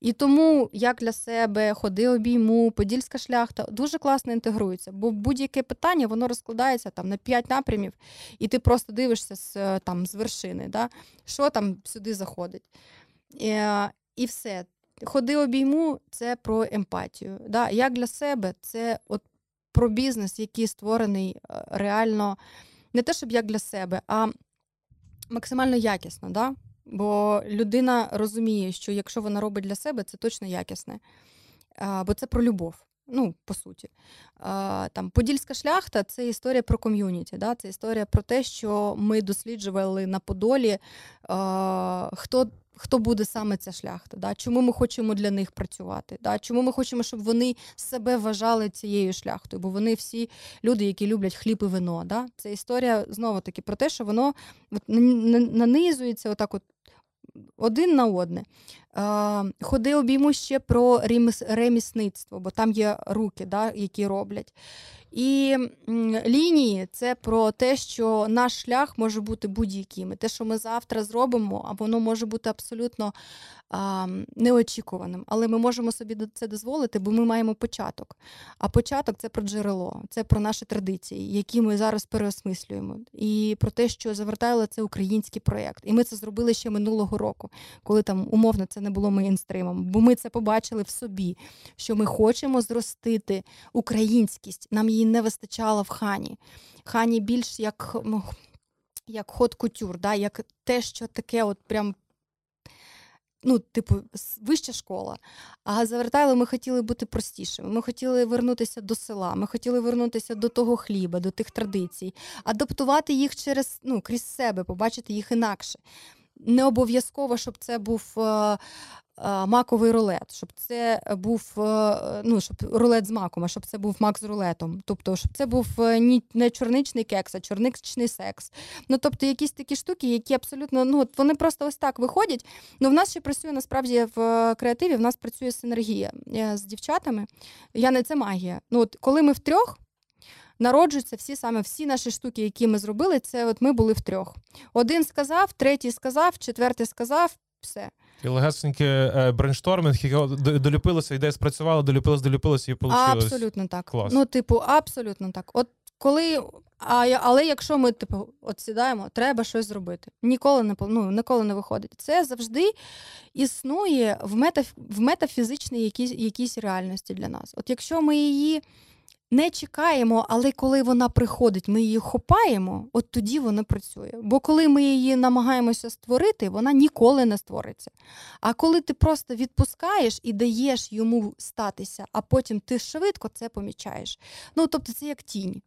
І тому як для себе ходи обійму, подільська шляхта дуже класно інтегрується, бо будь-яке питання воно розкладається там на п'ять напрямів, і ти просто дивишся з там з вершини, да? що там сюди заходить. І, е, і все. Ходи обійму це про емпатію. Да? Як для себе, це от про бізнес, який створений е, реально не те, щоб як для себе, а максимально якісно. Да? Бо людина розуміє, що якщо вона робить для себе, це точно якісне. А, Бо це про любов. Ну, по суті. Там Подільська шляхта це історія про ком'юніті. Да? Це історія про те, що ми досліджували на Подолі, хто хто буде саме ця шляхта, да? чому ми хочемо для них працювати, да? чому ми хочемо, щоб вони себе вважали цією шляхтою, бо вони всі люди, які люблять хліб і вино. Да? Це історія знову таки про те, що воно от, нанизується отак от один на одне. Ходи обійму ще про ремісництво, бо там є руки, да, які роблять. І лінії це про те, що наш шлях може бути будь-яким. Те, що ми завтра зробимо, воно може бути абсолютно а, неочікуваним. Але ми можемо собі це дозволити, бо ми маємо початок. А початок це про джерело, це про наші традиції, які ми зараз переосмислюємо. І про те, що завертайло це український проєкт. І ми це зробили ще минулого року, коли там умовно це не було мейнстримом. Бо ми це побачили в собі, що ми хочемо зростити українськість. Нам її не вистачало в хані. Хані більш як. Ну, як ход кутюр, да, як те, що таке, от прям ну, типу, вища школа. А завертали ми хотіли бути простішими. Ми хотіли вернутися до села, ми хотіли вернутися до того хліба, до тих традицій, адаптувати їх через ну, крізь себе, побачити їх інакше. Не обов'язково, щоб це був е, Е, маковий рулет, щоб це був е, ну, щоб рулет з маком, а щоб це був мак з рулетом. Тобто, щоб це був не чорничний кекс, а чорничний секс. Ну, тобто, якісь такі штуки, які абсолютно ну, вони просто ось так виходять. Ну, в нас ще працює насправді в креативі, в нас працює синергія з дівчатами. Я не це магія. Ну, от Коли ми втрьох. Народжуються всі саме всі наші штуки, які ми зробили, це от ми були втрьох. Один сказав, третій сказав, четвертий сказав, все. І легесенький е, brainstorming, який доліпилося, ідея спрацювала, доліпилося, доліпилося і вийшло. Абсолютно так. Клас. Ну, типу, абсолютно так. От коли, а, Але якщо ми типу, от сідаємо, треба щось зробити. Ніколи не ну, ніколи не виходить. Це завжди існує в мета, в метафізичній якійсь, якійсь реальності для нас. От якщо ми її не чекаємо, але коли вона приходить, ми її хопаємо, от тоді вона працює. Бо коли ми її намагаємося створити, вона ніколи не створиться. А коли ти просто відпускаєш і даєш йому статися, а потім ти швидко це помічаєш. Ну, тобто, це як тінь.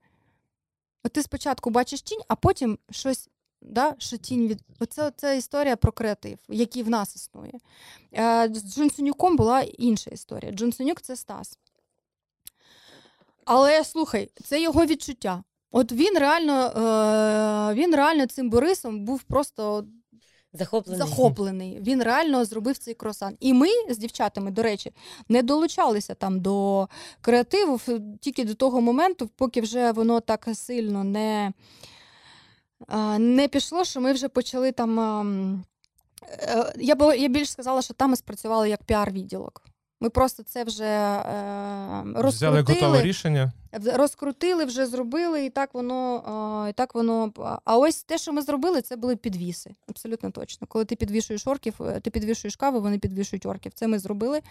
От ти спочатку бачиш тінь, а потім щось. Да, що тінь від Оце це історія про креатив, який в нас існує. Е, з Джонсонюком була інша історія. Джонсонюк це Стас. Але слухай, це його відчуття. От він реально е, він реально цим Борисом був просто захоплений. захоплений. Він реально зробив цей кросан. І ми з дівчатами, до речі, не долучалися там до креативу тільки до того моменту, поки вже воно так сильно не е, не пішло, що ми вже почали там. Ем, е, я б я більш сказала, що там ми спрацювали як піар-відділок. Ми просто це вже е, розкрутили. Взяли готове рішення. Розкрутили, вже зробили, і так воно. і так воно. А ось те, що ми зробили, це були підвіси. Абсолютно точно. Коли ти підвішуєш орків, е, ти підвішуєш каву, вони підвішують орків. Це ми зробили.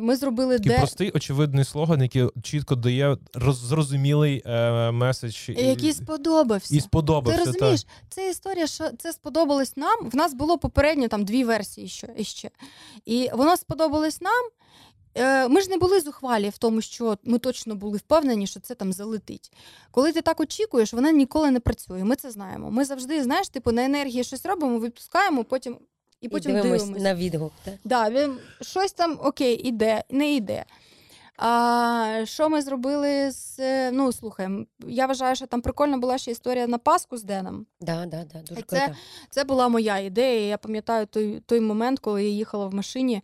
Ми зробили Такий де... простий, очевидний слоган, який чітко дає зрозумілий е, меседж. Який сподобався. І сподобався. Ти розумієш, та. це історія, що це сподобалось нам. В нас було попередньо там дві версії ще. ще. І воно сподобалось нам. Е, ми ж не були зухвалі в тому, що ми точно були впевнені, що це там залетить. Коли ти так очікуєш, вона ніколи не працює. Ми це знаємо. Ми завжди, знаєш, типу на енергії щось робимо, випускаємо, потім і потім і дивимось, дивимось на відгук. Так? Да, він щось там окей, іде, не йде. А що ми зробили з. Ну, слухай, я вважаю, що там прикольна була ще історія на Пасху з Деном. Да, да, да, дуже Це це була моя ідея. Я пам'ятаю той той момент, коли я їхала в машині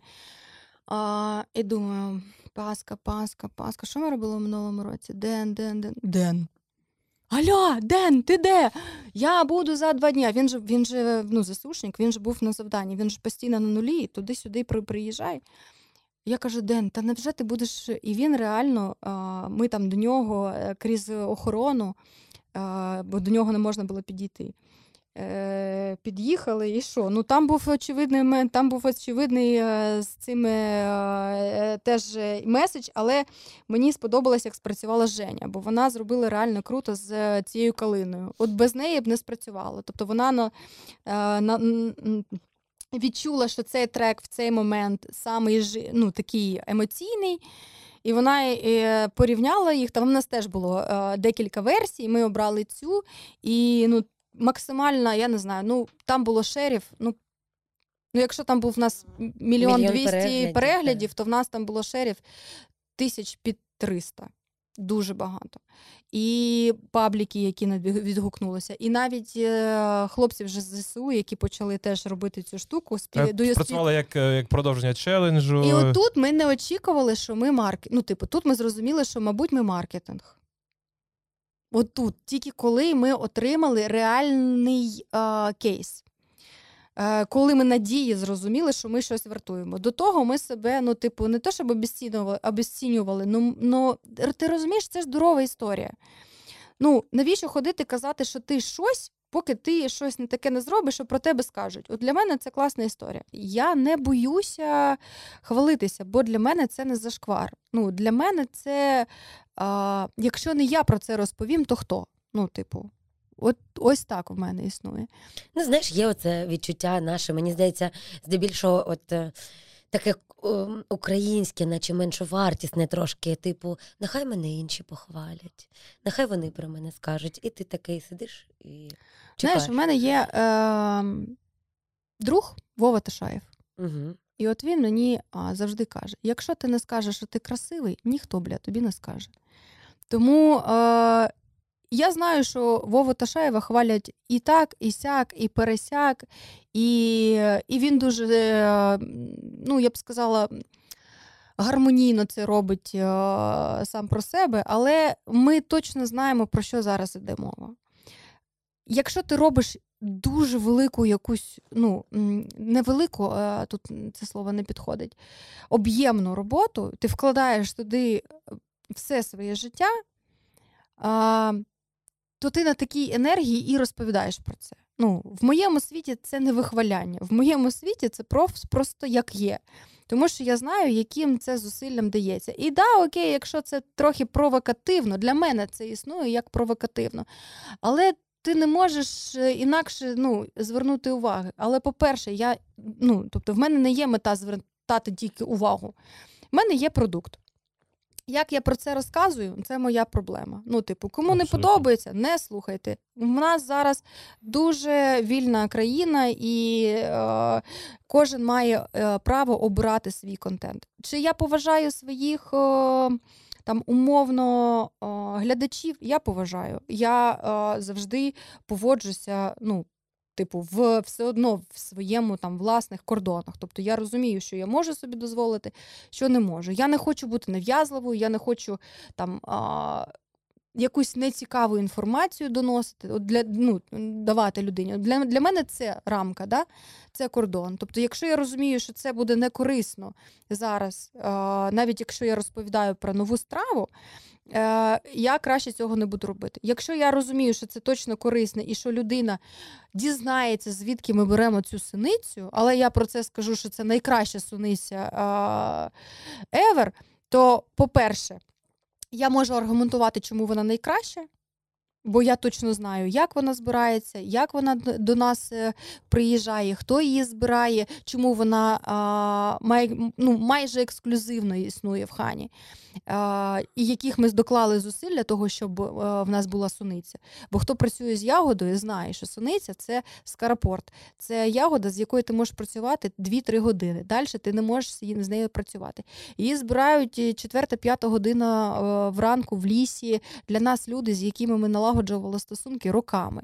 а, і думаю: Паска, Паска, Паска. Що ми робили в минулому році? Ден, Ден, Ден. Ден. Аля, Ден, ти де? Я буду за два дні. Він же він же ну, засушник, він же був на завданні, він же постійно на нулі, туди-сюди приїжджай. Я кажу, Ден, та невже ти будеш. І він реально, ми там до нього е, крізь охорону, бо до нього не можна було підійти. Е, під'їхали, і що? Ну там був очевидний там був очевидний е, з цими е, теж меседж, але мені сподобалось, як спрацювала Женя, бо вона зробила реально круто з цією калиною. От без неї б не спрацювало. Тобто вона на, на відчула, що цей трек в цей момент саме ну, такий емоційний. І вона порівняла їх. Там в нас теж було декілька версій. Ми обрали цю. І ну, максимальна, я не знаю, ну там було шерів. Ну, ну якщо там був у нас мільйон двісті переглядів, переглядів то в нас там було шерів тисяч під триста. Дуже багато. І пабліки, які відгукнулися, і навіть е, хлопці вже з ЗСУ, які почали теж робити цю штуку, спів... працювали як е, як продовження челенджу. І отут ми не очікували, що ми маркет. Ну, типу, тут ми зрозуміли, що, мабуть, ми маркетинг. Отут, тільки коли ми отримали реальний е, кейс. Коли ми надії зрозуміли, що ми щось вартуємо. До того ми себе, ну, типу, не те, щоб обесцінювали, ну, ну ти розумієш, це ж здорова історія. Ну, навіщо ходити казати, що ти щось, поки ти щось не таке не зробиш, що про тебе скажуть. От для мене це класна історія. Я не боюся хвалитися, бо для мене це не зашквар. Ну, Для мене це а, якщо не я про це розповім, то хто? Ну, типу, От ось так у мене існує. Ну, знаєш, є оце відчуття наше. Мені здається, здебільшого, от е, таке українське, наче меншовартісне трошки, типу, нехай мене інші похвалять, нехай вони про мене скажуть. І ти такий сидиш і. чекаєш. Знаєш, у мене є е, друг Вова Ташаєв. Угу. І от він мені а, завжди каже: якщо ти не скажеш, що ти красивий, ніхто бля, тобі не скаже. Тому е, я знаю, що Вову Ташаєва хвалять і так, і сяк, і пересяк, і і він дуже, е, ну, я б сказала, гармонійно це робить е, сам про себе, але ми точно знаємо, про що зараз іде мова. Якщо ти робиш дуже велику якусь, ну, невелику, тут це слово не підходить, об'ємну роботу, ти вкладаєш туди все своє життя, то ти на такій енергії і розповідаєш про це. Ну, В моєму світі це не вихваляння. В моєму світі це просто як є. Тому що я знаю, яким це зусиллям дається. І да, окей, якщо це трохи провокативно, для мене це існує як провокативно. Але ти не можеш е, інакше ну, звернути уваги. Але, по-перше, я, ну, тобто в мене не є мета звертати тільки увагу. В мене є продукт. Як я про це розказую, це моя проблема. Ну, типу, кому Абсолютно. не подобається, не слухайте. У нас зараз дуже вільна країна, і е, кожен має е, право обирати свій контент. Чи я поважаю своїх е, там умовно е, глядачів? Я поважаю. Я е, завжди поводжуся. ну, типу, в все одно в своєму там власних кордонах. Тобто я розумію, що я можу собі дозволити, що не можу. Я не хочу бути нав'язливою, я не хочу там. А, Якусь нецікаву інформацію доносити, от для ну давати людині. Для для мене це рамка, да? це кордон. Тобто, якщо я розумію, що це буде не корисно зараз, а, навіть якщо я розповідаю про нову страву, я краще цього не буду робити. Якщо я розумію, що це точно корисне і що людина дізнається, звідки ми беремо цю синицю, але я про це скажу, що це найкраща суниця ever, то, по-перше, я можу аргументувати, чому вона найкраща. Бо я точно знаю, як вона збирається, як вона до нас е, приїжджає, хто її збирає, чому вона а, май, ну, майже ексклюзивно існує в хані і яких ми доклали зусиль для того, щоб е, в нас була суниця. Бо хто працює з ягодою, знає, що суниця це скарапорт, це ягода, з якою ти можеш працювати 2-3 години. Далі ти не можеш з нею працювати. Її збирають 4-5 година е, вранку в лісі для нас люди, з якими ми налагоджували стосунки роками.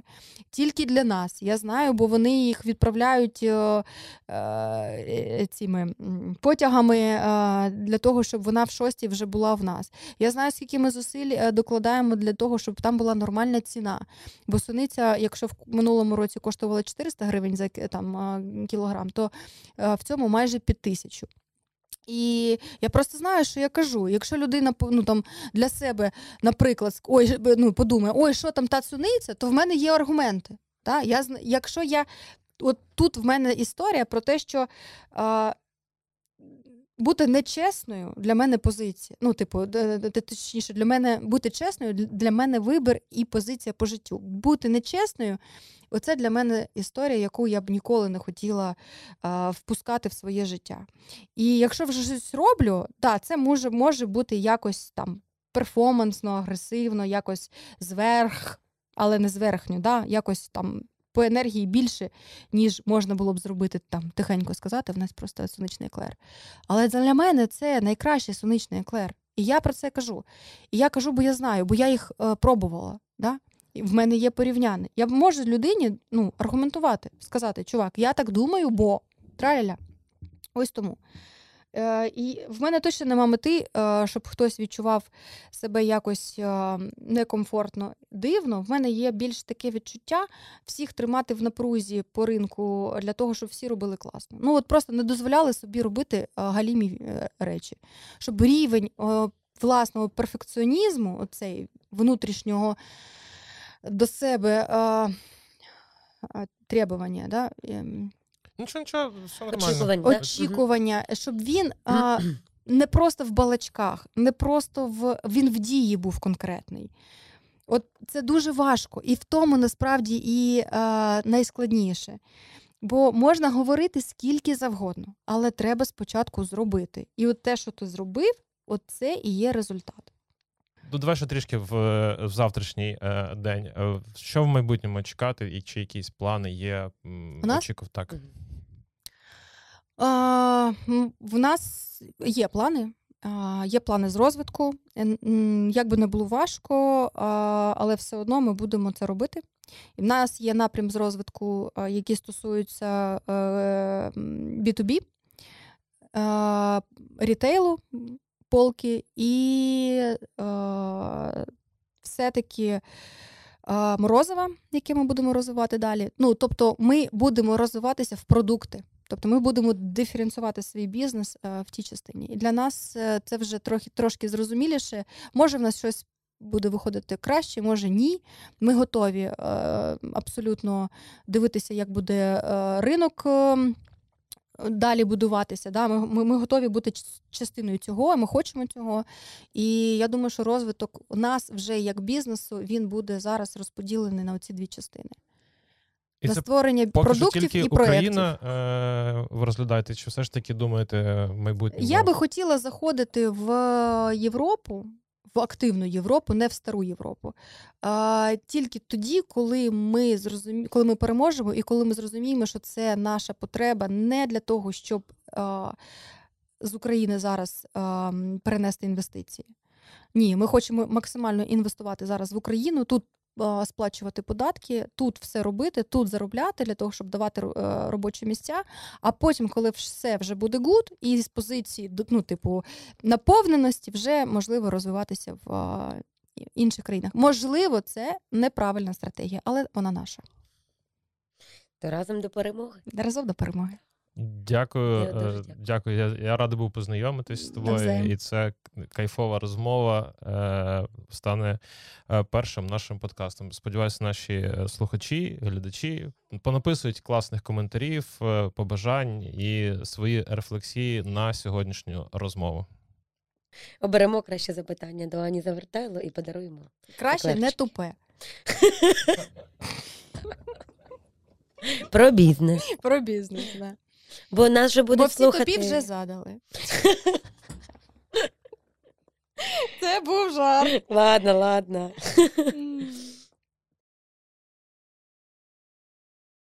Тільки для нас. Я знаю, бо вони їх відправляють е, цими потягами для того, щоб вона в шостій вже була в нас. Я знаю, скільки ми зусиль е, докладаємо для того, щоб там була нормальна ціна. Бо суниця, якщо в минулому році коштувала 400 гривень за там, кілограм, то е, в цьому майже під тисячу. І я просто знаю, що я кажу. Якщо людина ну, там, для себе, наприклад, ой, ну, подумає, ой, що там та цуниця, то в мене є аргументи. Та? Я, Якщо я от тут в мене історія про те, що е, бути нечесною для мене позиція. Ну, типу, точніше, для мене бути чесною, для мене вибір і позиція по життю. Бути нечесною оце для мене історія, яку я б ніколи не хотіла а, впускати в своє життя. І якщо вже щось роблю, да, це може, може бути якось там перформансно, агресивно, якось зверх. Але не зверхню, да? якось там по енергії більше, ніж можна було б зробити там тихенько сказати, в нас просто сонячний еклер. Але для мене це найкращий сонячний еклер. І я про це кажу. І я кажу, бо я знаю, бо я їх е, пробувала. Да? І в мене є порівняння. Я можу людині ну, аргументувати, сказати, чувак, я так думаю, бо траля. Ось тому. Е, І в мене точно нема мети, е, щоб хтось відчував себе якось е, некомфортно дивно. В мене є більш таке відчуття всіх тримати в напрузі по ринку для того, щоб всі робили класно. Ну от просто не дозволяли собі робити галімі речі, щоб рівень власного перфекціонізму, оцей внутрішнього до себе требування, да, ем, Нічого, нічого, все нормально. Очікування, Очікування, щоб він а, не просто в балачках, не просто в він в дії був конкретний. От це дуже важко, і в тому насправді і е, найскладніше. Бо можна говорити скільки завгодно, але треба спочатку зробити. І от те, що ти зробив, от це і є результат. Ну, давай ще трішки в, в завтрашній е, день. Е, Що в майбутньому чекати, і чи якісь плани є? м, У нас? очікав так. В нас є плани. Є плани з розвитку. Як би не було важко, але все одно ми будемо це робити. І в нас є напрям з розвитку, які стосуються е, B2B, е, рітейлу, полки і все-таки морозива, яке ми будемо розвивати далі. Ну, тобто, ми будемо розвиватися в продукти. Тобто ми будемо диференціювати свій бізнес е, в тій частині. І для нас е, це вже трохи трошки зрозуміліше. Може, в нас щось буде виходити краще, може ні. Ми готові е, абсолютно дивитися, як буде ринок. Далі будуватися, да ми, ми, ми готові бути частиною цього, ми хочемо цього. І я думаю, що розвиток у нас вже як бізнесу він буде зараз розподілений на оці дві частини: І на це створення поки що продуктів тільки і проєктів. Україна е, ви розглядаєте, чи все ж таки думаєте майбутнє? Я би хотіла заходити в Європу, в активну Європу, не в стару Європу. А, тільки тоді, коли ми зрозумі... коли ми переможемо, і коли ми зрозуміємо, що це наша потреба не для того, щоб а, з України зараз а, перенести інвестиції. Ні, ми хочемо максимально інвестувати зараз в Україну. Тут сплачувати податки, тут все робити, тут заробляти для того, щоб давати е, робочі місця. А потім, коли все вже буде good, і з позиції ну, типу, наповненості, вже можливо розвиватися в інших країнах. Можливо, це неправильна стратегія, але вона наша. То разом до перемоги. Разом до перемоги. Дякую, Я дуже е, дякую. дякую. Я, я радий був познайомитись з тобою, Навзаєм. і це кайфова розмова е, стане е, першим нашим подкастом. Сподіваюся, наші е, слухачі, глядачі понаписують класних коментарів, побажань і свої рефлексії на сьогоднішню розмову. Оберемо краще запитання до Ані Завертайло і подаруємо. Краще не тупе. Про бізнес. Про бізнес, да. Бо нас же буде будуть всі слухати. тобі вже задали. [laughs] Це був жарт. Ладно, ладно.